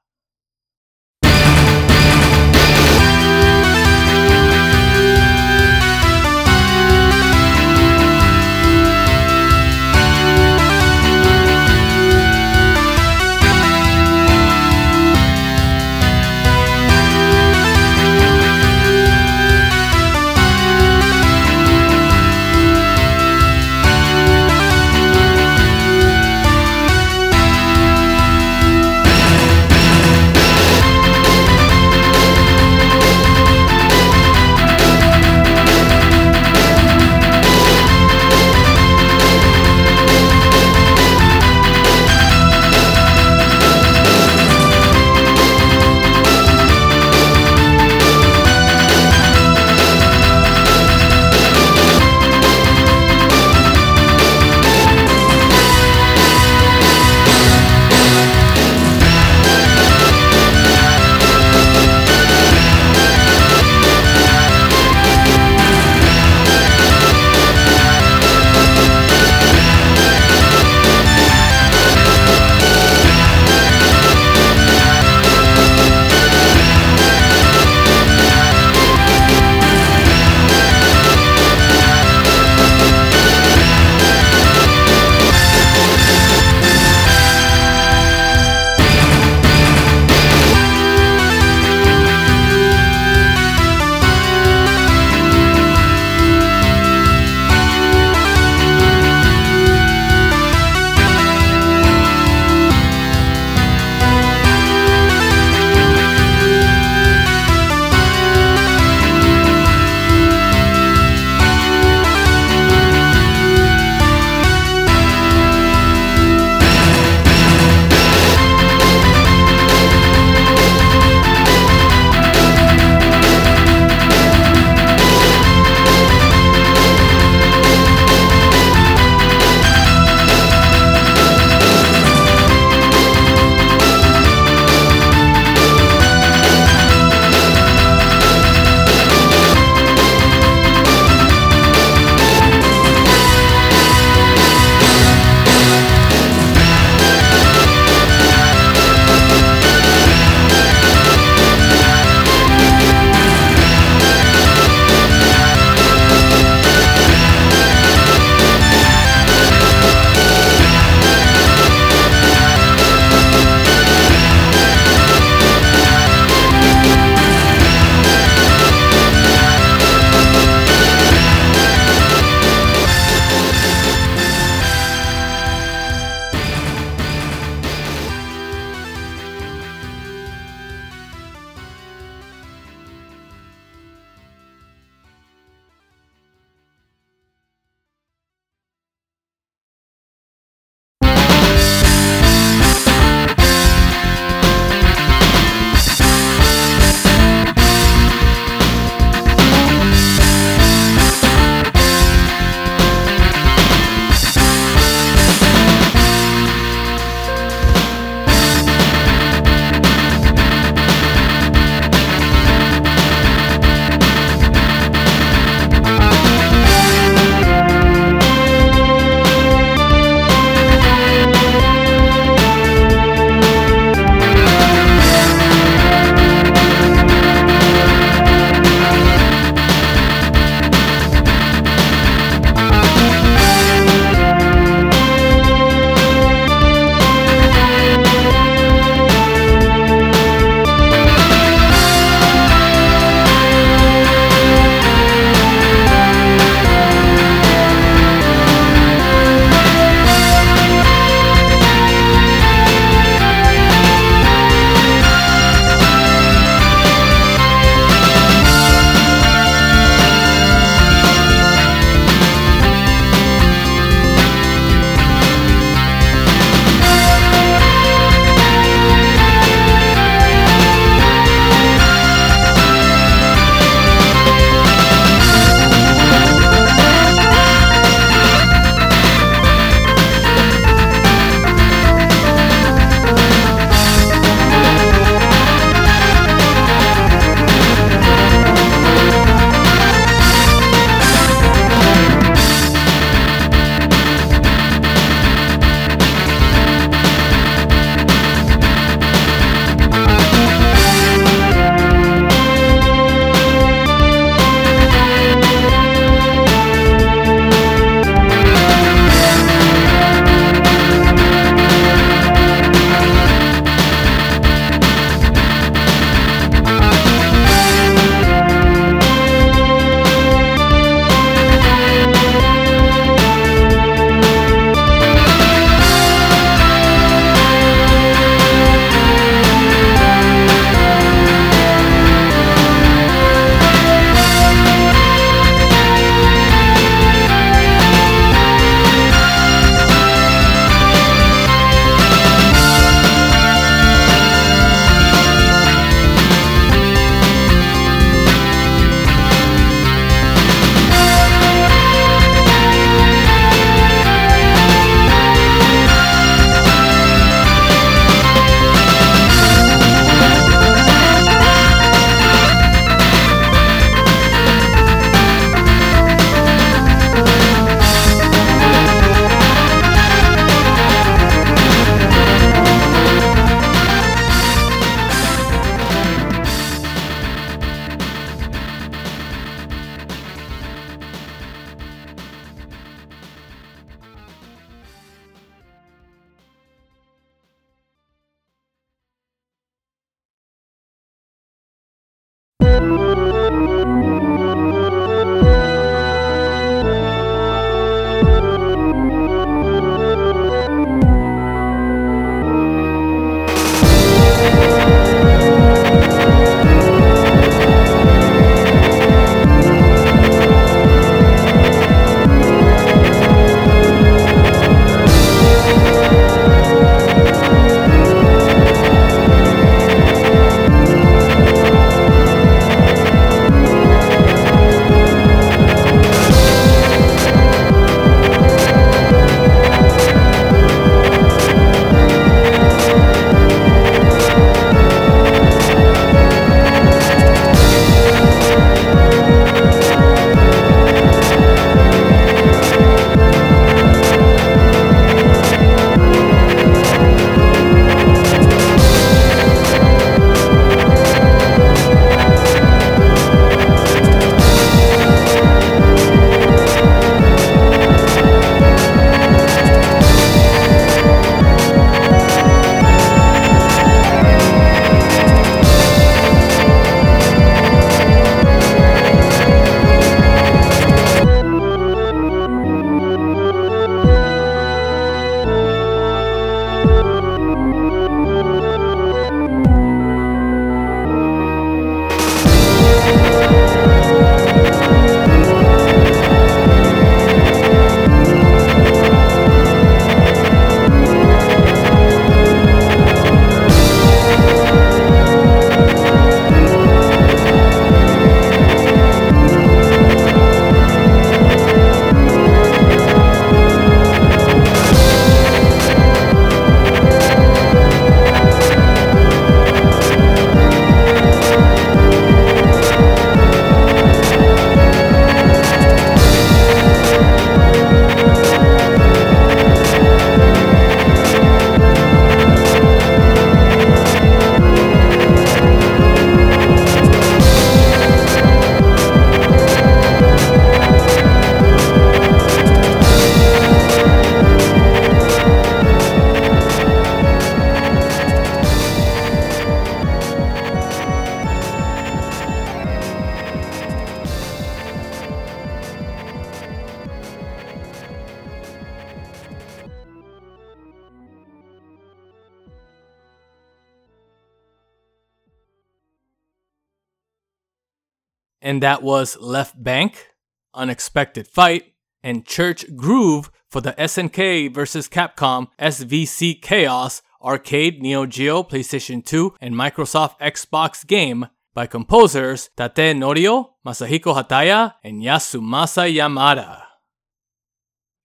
And that was Left Bank, Unexpected Fight, and Church Groove for the SNK vs. Capcom SVC Chaos arcade, Neo Geo, PlayStation 2, and Microsoft Xbox game by composers Tate Norio, Masahiko Hataya, and Yasumasa Yamada.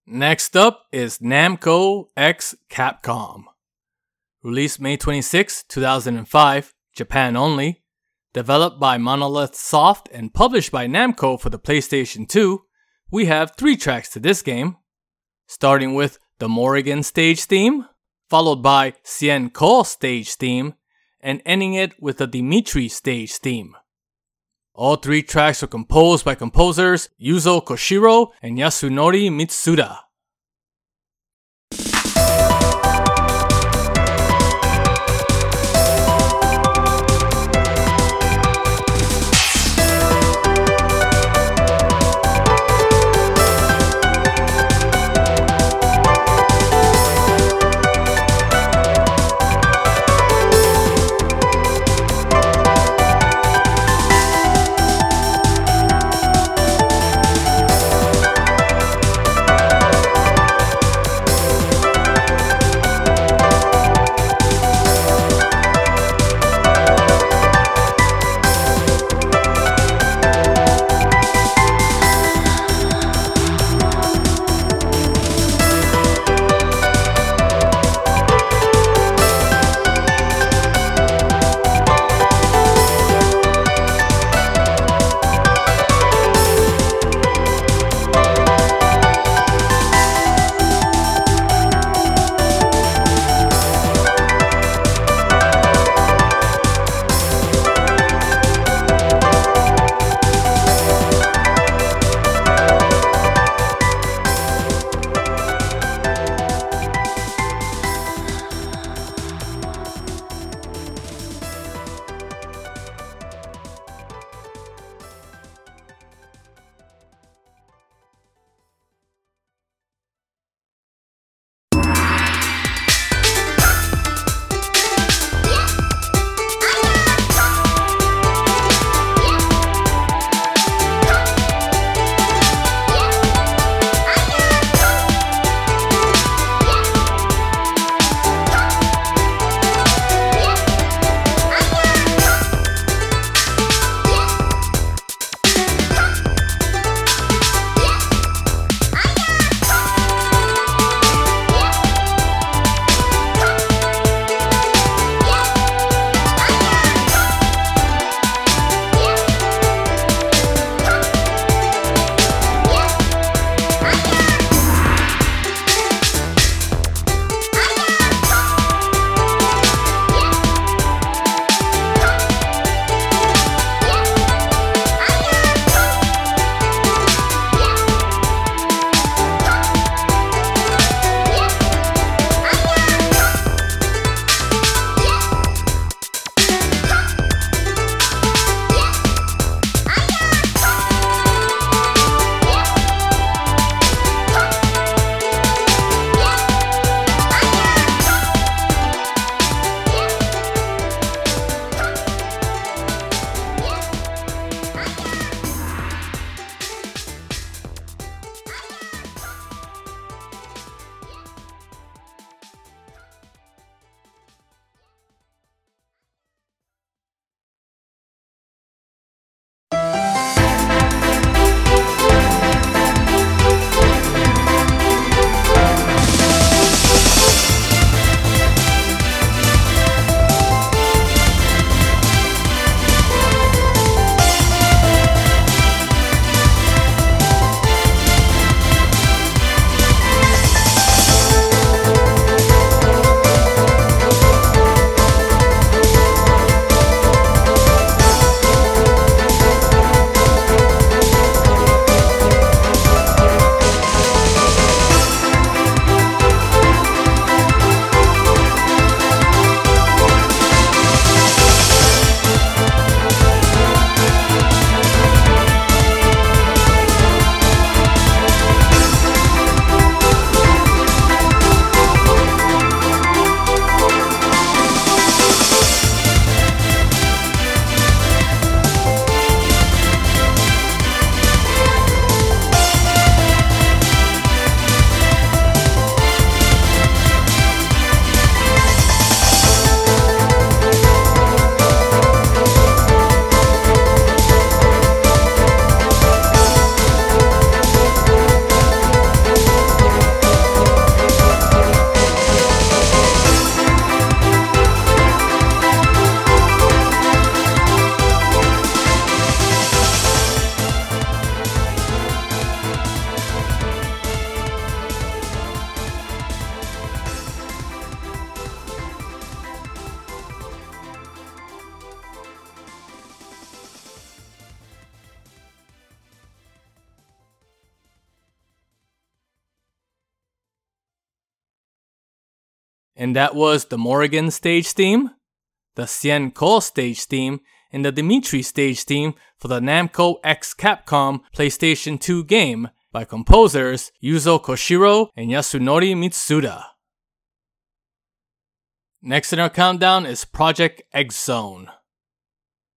Next up is Namco X Capcom. Released May 26, 2005, Japan only. Developed by Monolith Soft and published by Namco for the PlayStation 2, we have three tracks to this game. Starting with the Morrigan stage theme, followed by Hsien-Ko stage theme, and ending it with the Dimitri stage theme. All three tracks were composed by composers Yuzo Koshiro and Yasunori Mitsuda. And that was the Morrigan stage theme, the Hsien-Ko stage theme, and the Dimitri stage theme for the Namco X Capcom PlayStation 2 game by composers Yuzo Koshiro and Yasunori Mitsuda. Next in our countdown is Project X Zone.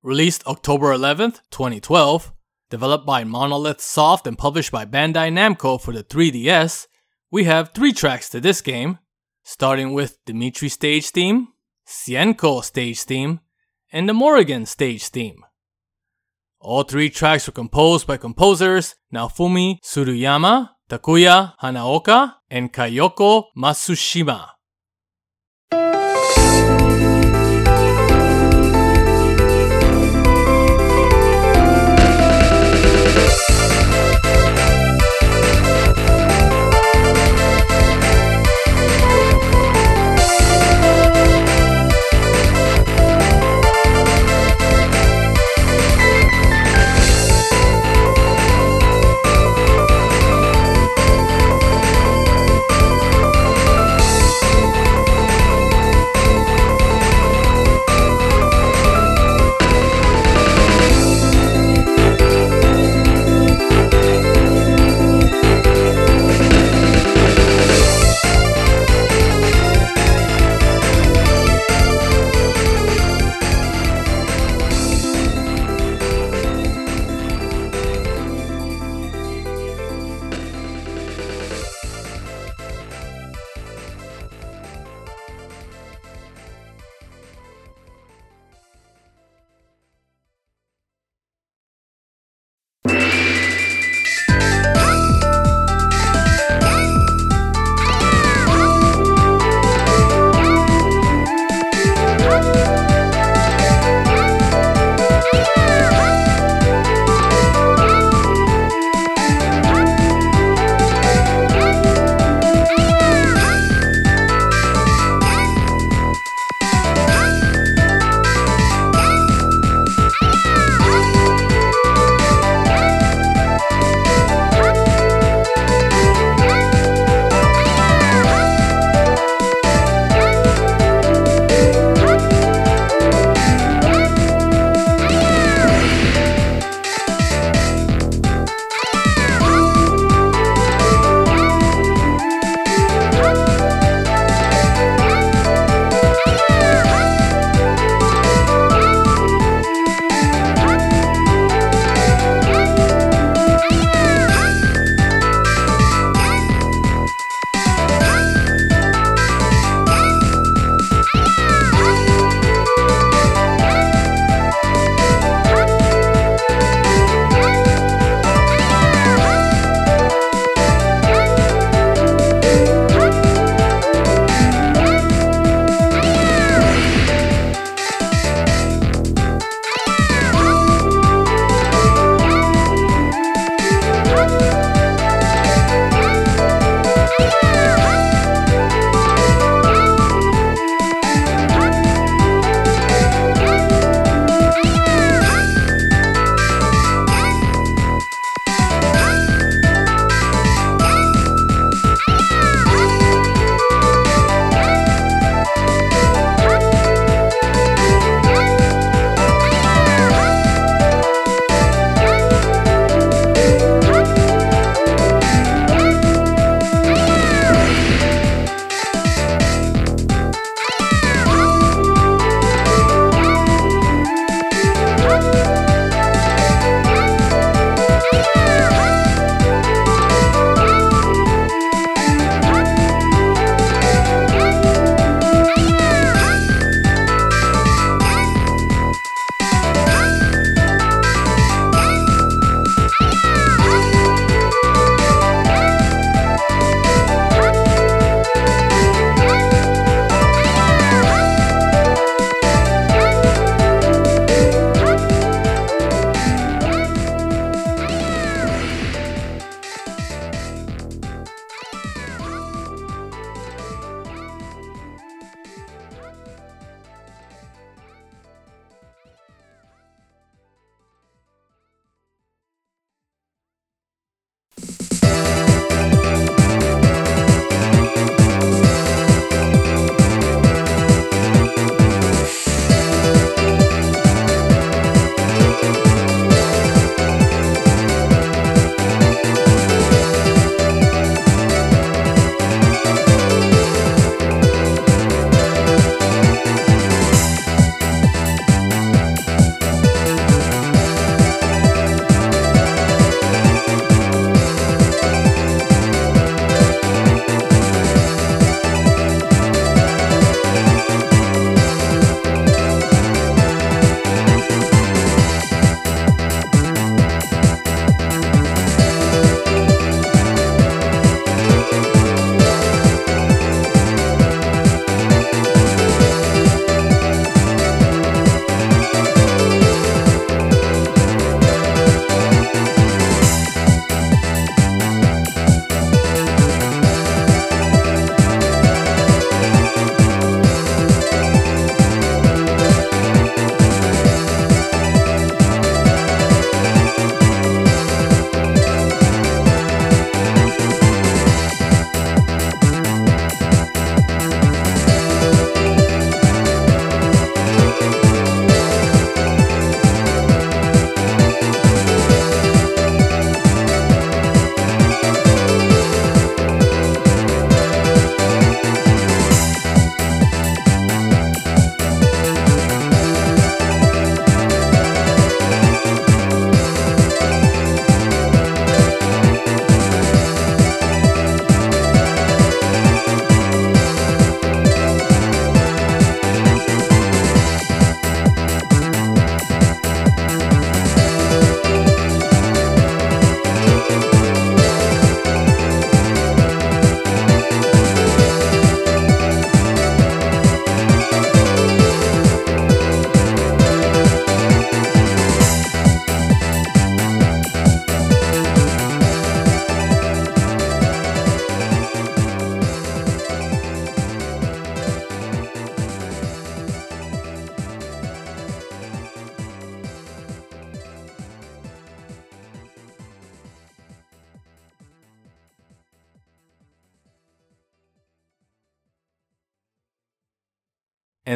Released October 11th, 2012, developed by Monolith Soft and published by Bandai Namco for the 3DS, we have three tracks to this game, starting with Dimitri stage theme, Hsien-Ko stage theme, and the Morrigan stage theme. All three tracks were composed by composers Naofumi Tsuruyama, Takuya Hanaoka, and Kayoko Matsushima.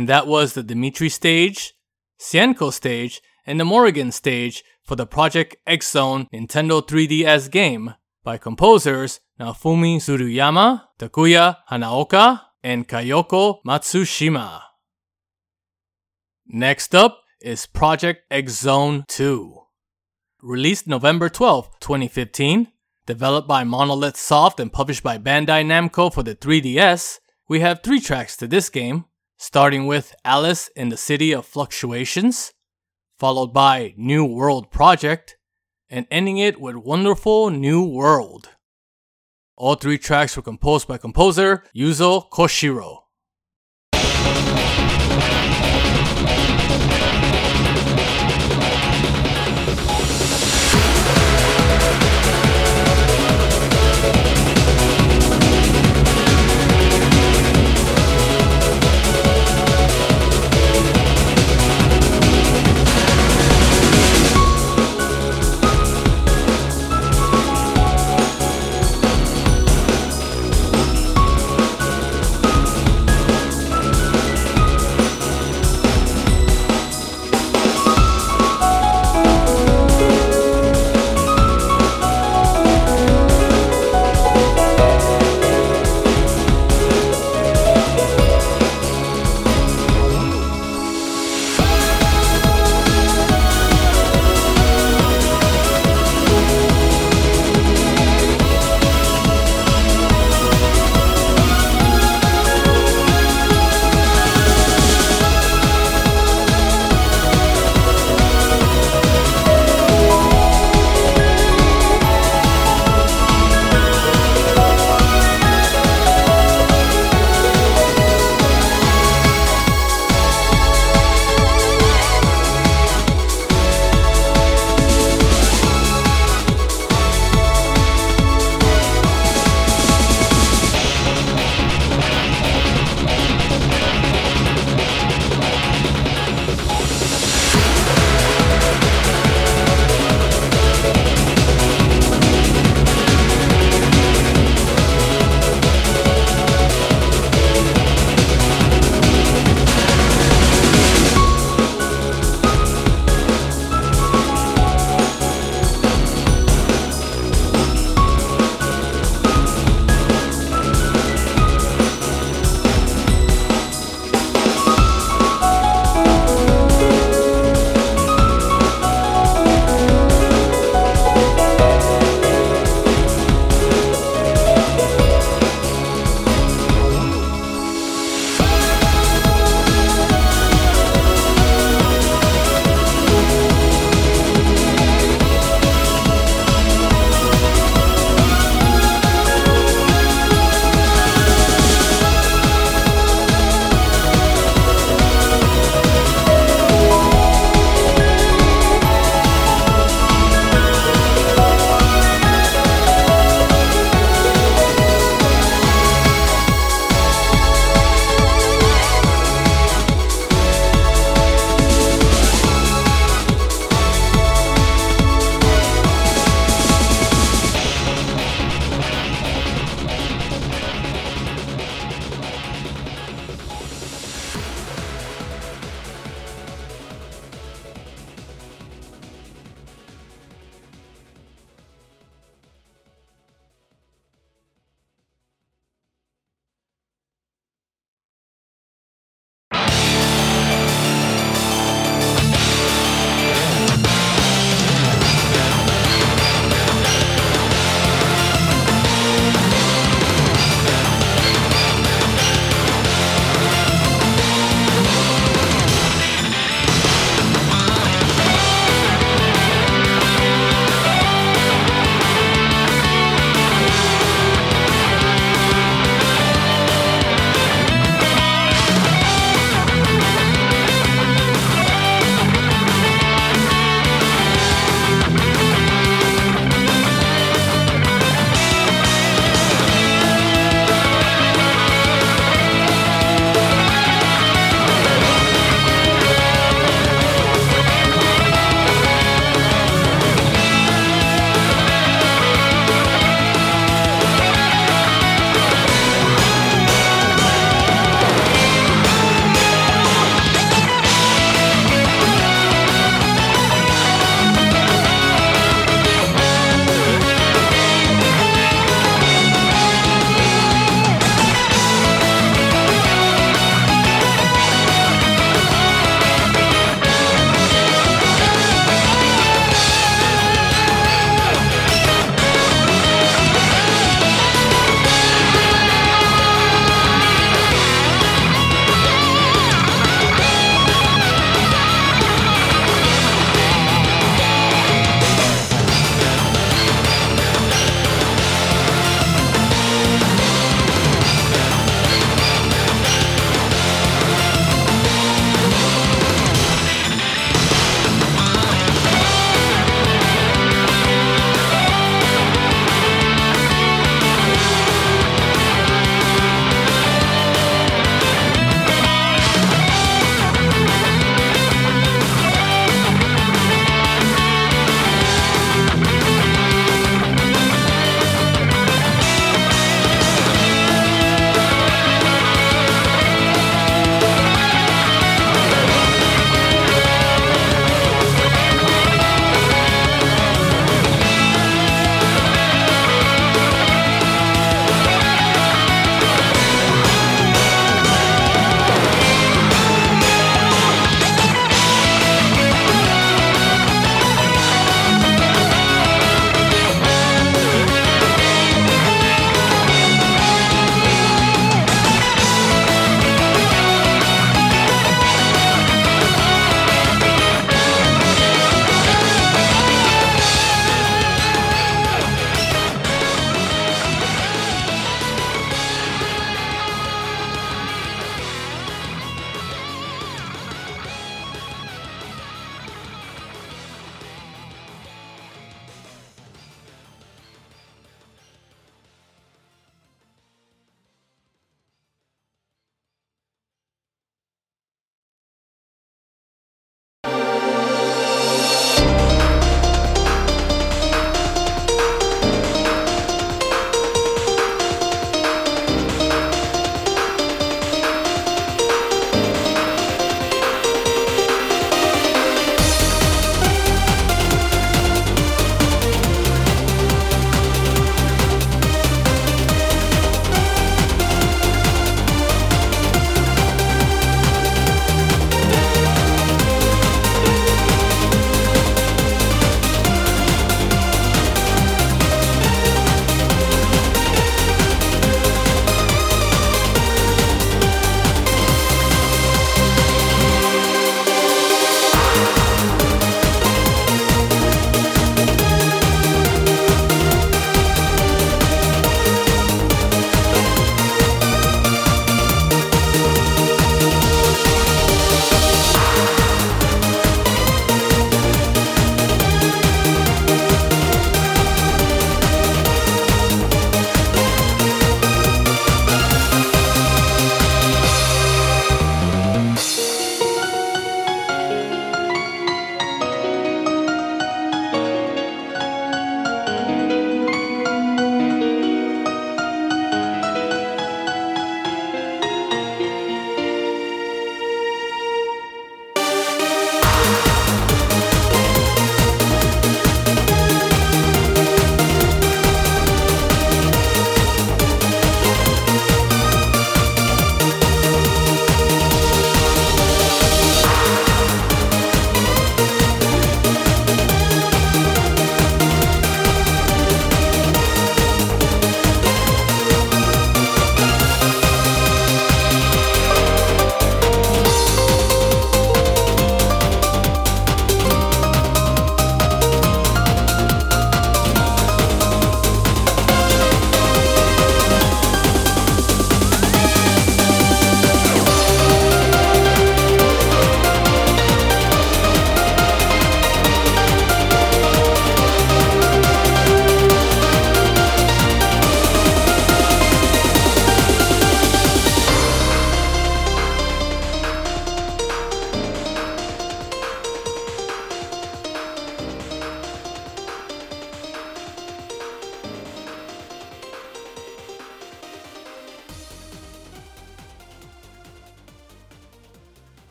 And that was the Dimitri stage, Hsien-Ko stage, and the Morrigan stage for the Project X Zone Nintendo 3DS game by composers Naofumi Tsuruyama, Takuya Hanaoka, and Kayoko Matsushima. Next up is Project X Zone 2. Released November 12, 2015, developed by Monolith Soft and published by Bandai Namco for the 3DS, we have three tracks to this game, starting with Alice in the City of Fluctuations, followed by New World Project, and ending it with Wonderful New World. All three tracks were composed by composer Yuzo Koshiro.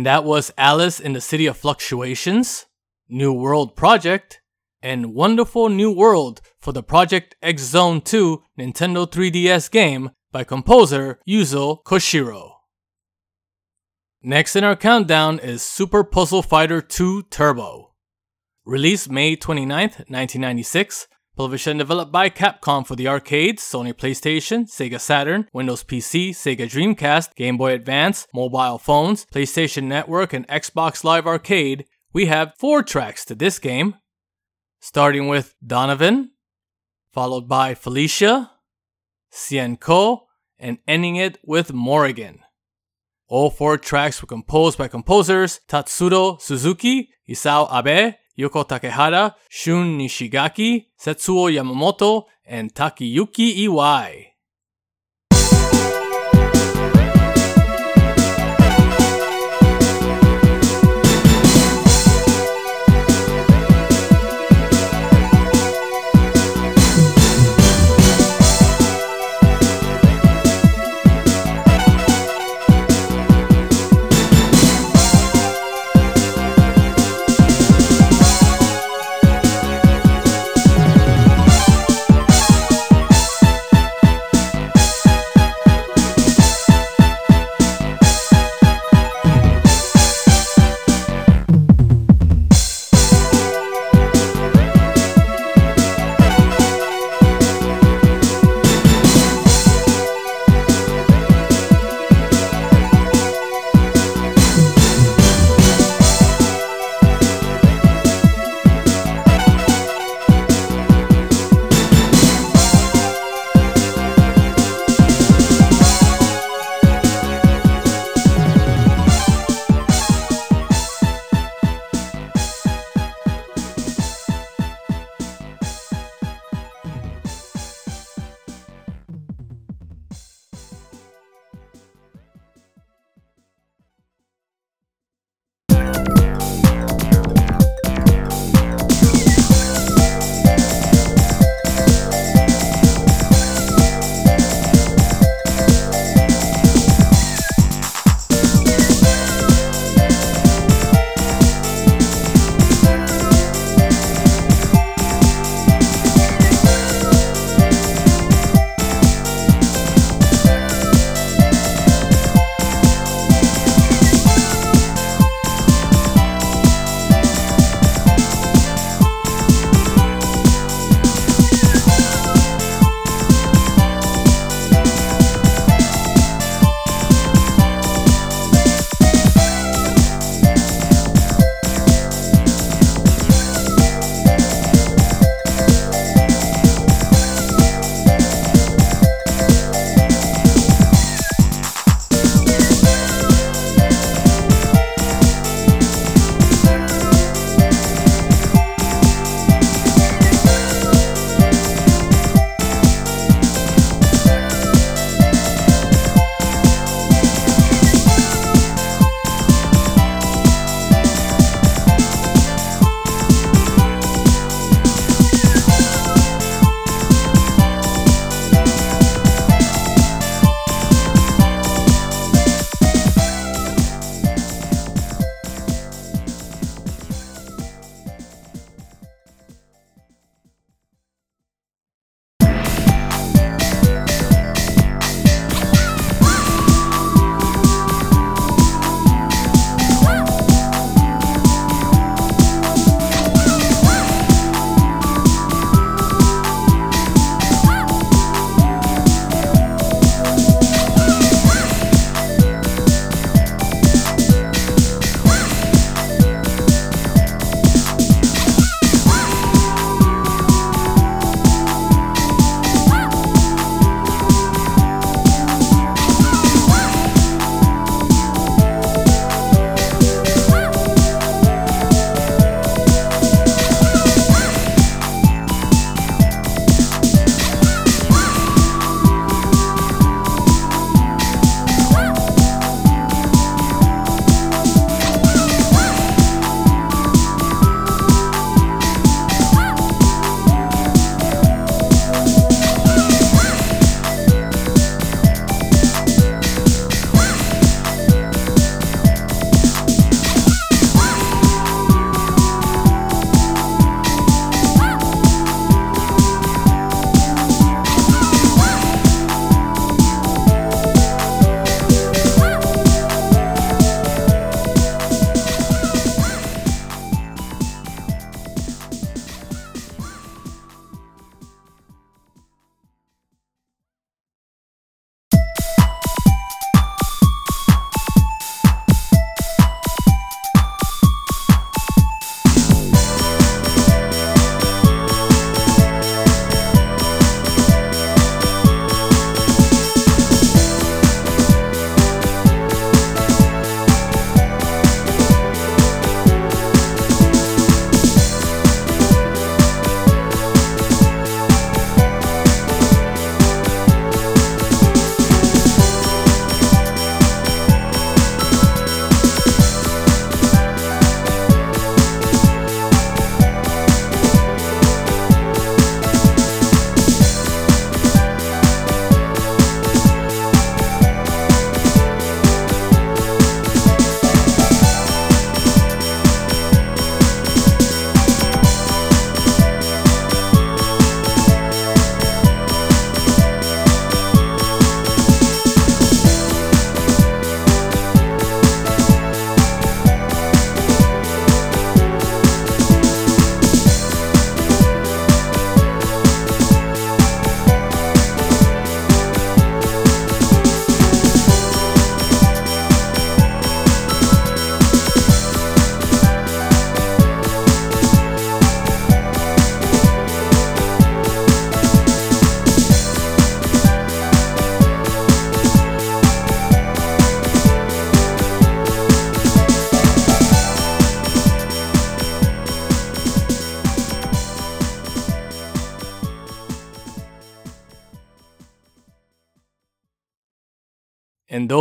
And that was Alice in the City of Fluctuations, New World Project, and Wonderful New World for the Project X Zone 2 Nintendo 3DS game by composer Yuzo Koshiro. Next in our countdown is Super Puzzle Fighter 2 Turbo. Released May 29, 1996, and developed by Capcom for the arcades, Sony PlayStation, Sega Saturn, Windows PC, Sega Dreamcast, Game Boy Advance, mobile phones, PlayStation Network, and Xbox Live Arcade, we have four tracks to this game, starting with Donovan, followed by Felicia, Hsien-Ko, and ending it with Morrigan. All four tracks were composed by composers Tatsuro Suzuki, Isao Abe, Yoko Takehara, Shun Nishigaki, Setsuo Yamamoto, and Takayuki Iwai.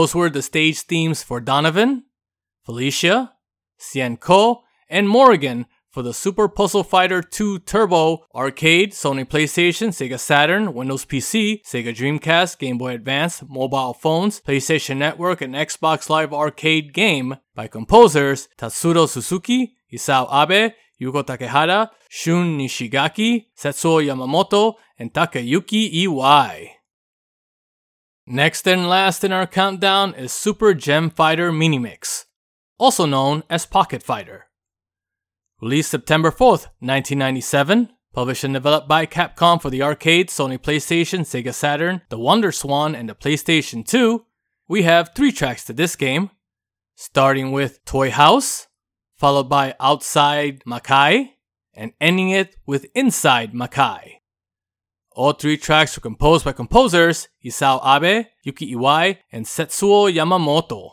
Those were the stage themes for Donovan, Felicia, Hsien-Ko, and Morrigan for the Super Puzzle Fighter 2 Turbo arcade, Sony PlayStation, Sega Saturn, Windows PC, Sega Dreamcast, Game Boy Advance, mobile phones, PlayStation Network, and Xbox Live Arcade game by composers Tatsuro Suzuki, Isao Abe, Yuko Takehara, Shun Nishigaki, Setsuo Yamamoto, and Takayuki Iwai. Next and last in our countdown is Super Gem Fighter Minimix, also known as Pocket Fighter. Released September 4th, 1997, published and developed by Capcom for the arcade, Sony PlayStation, Sega Saturn, the Wonder Swan, and the PlayStation 2, we have three tracks to this game, starting with Toy House, followed by Outside Makai, and ending it with Inside Makai. All three tracks were composed by composers Isao Abe, Yuki Iwai, and Setsuo Yamamoto.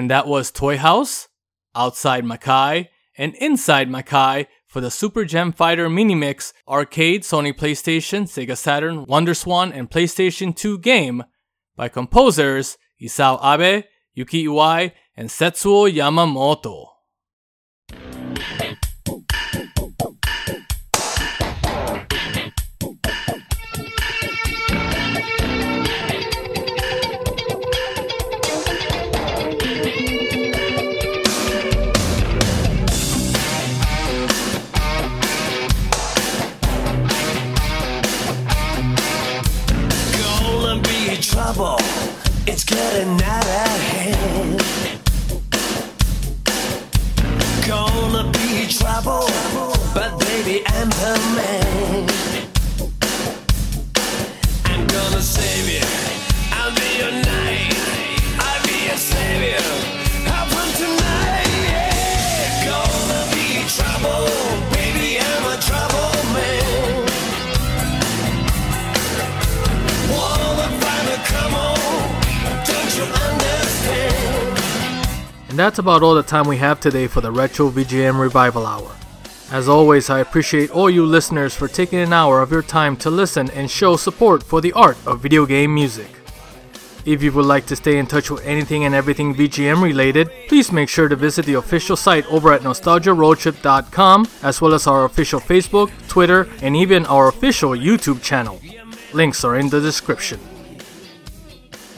And that was Toy House, Outside Makai, and Inside Makai for the Super Gem Fighter Mini Mix arcade, Sony PlayStation, Sega Saturn, WonderSwan, and PlayStation 2 game by composers Isao Abe, Yuki Iwai, and Setsuo Yamamoto. Trouble. It's getting out of hand. Gonna be trouble, but baby, I'm the man. I'm gonna save you. I'll be your knight. I'll be your savior. That's about all the time we have today for the Retro VGM Revival Hour. As always, I appreciate all you listeners for taking an hour of your time to listen and show support for the art of video game music. If you would like to stay in touch with anything and everything VGM related, please make sure to visit the official site over at nostalgiaroadtrip.com, as well as our official Facebook, Twitter, and even our official YouTube channel. Links are in the description.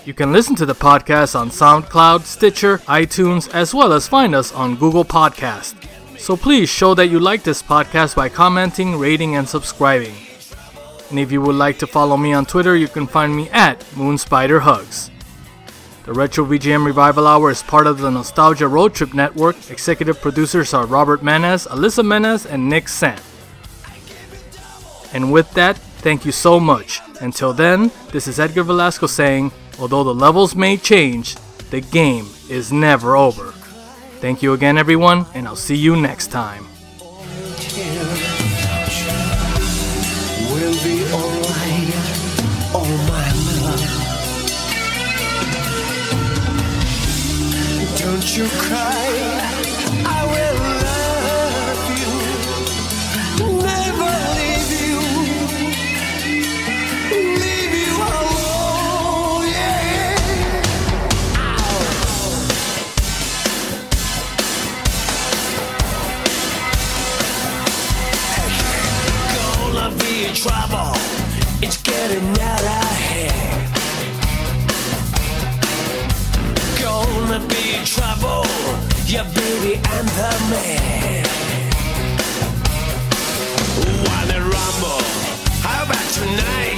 You can listen to the podcast on SoundCloud, Stitcher, iTunes, as well as find us on Google Podcast. So please show that you like this podcast by commenting, rating, and subscribing. And if you would like to follow me on Twitter, you can find me at MoonSpiderHugs. The Retro VGM Revival Hour is part of the Nostalgia Road Trip Network. Executive producers are Robert Menez, Alyssa Menez, and Nick Sant. And with that, thank you so much. Until then, this is Edgar Velasco saying, although the levels may change, the game is never over. Thank you again, everyone, and I'll see you next time. Don't you cry, trouble. It's getting out of hand. Gonna be trouble. Yeah, baby, and the man. Wanna rumble? How about tonight?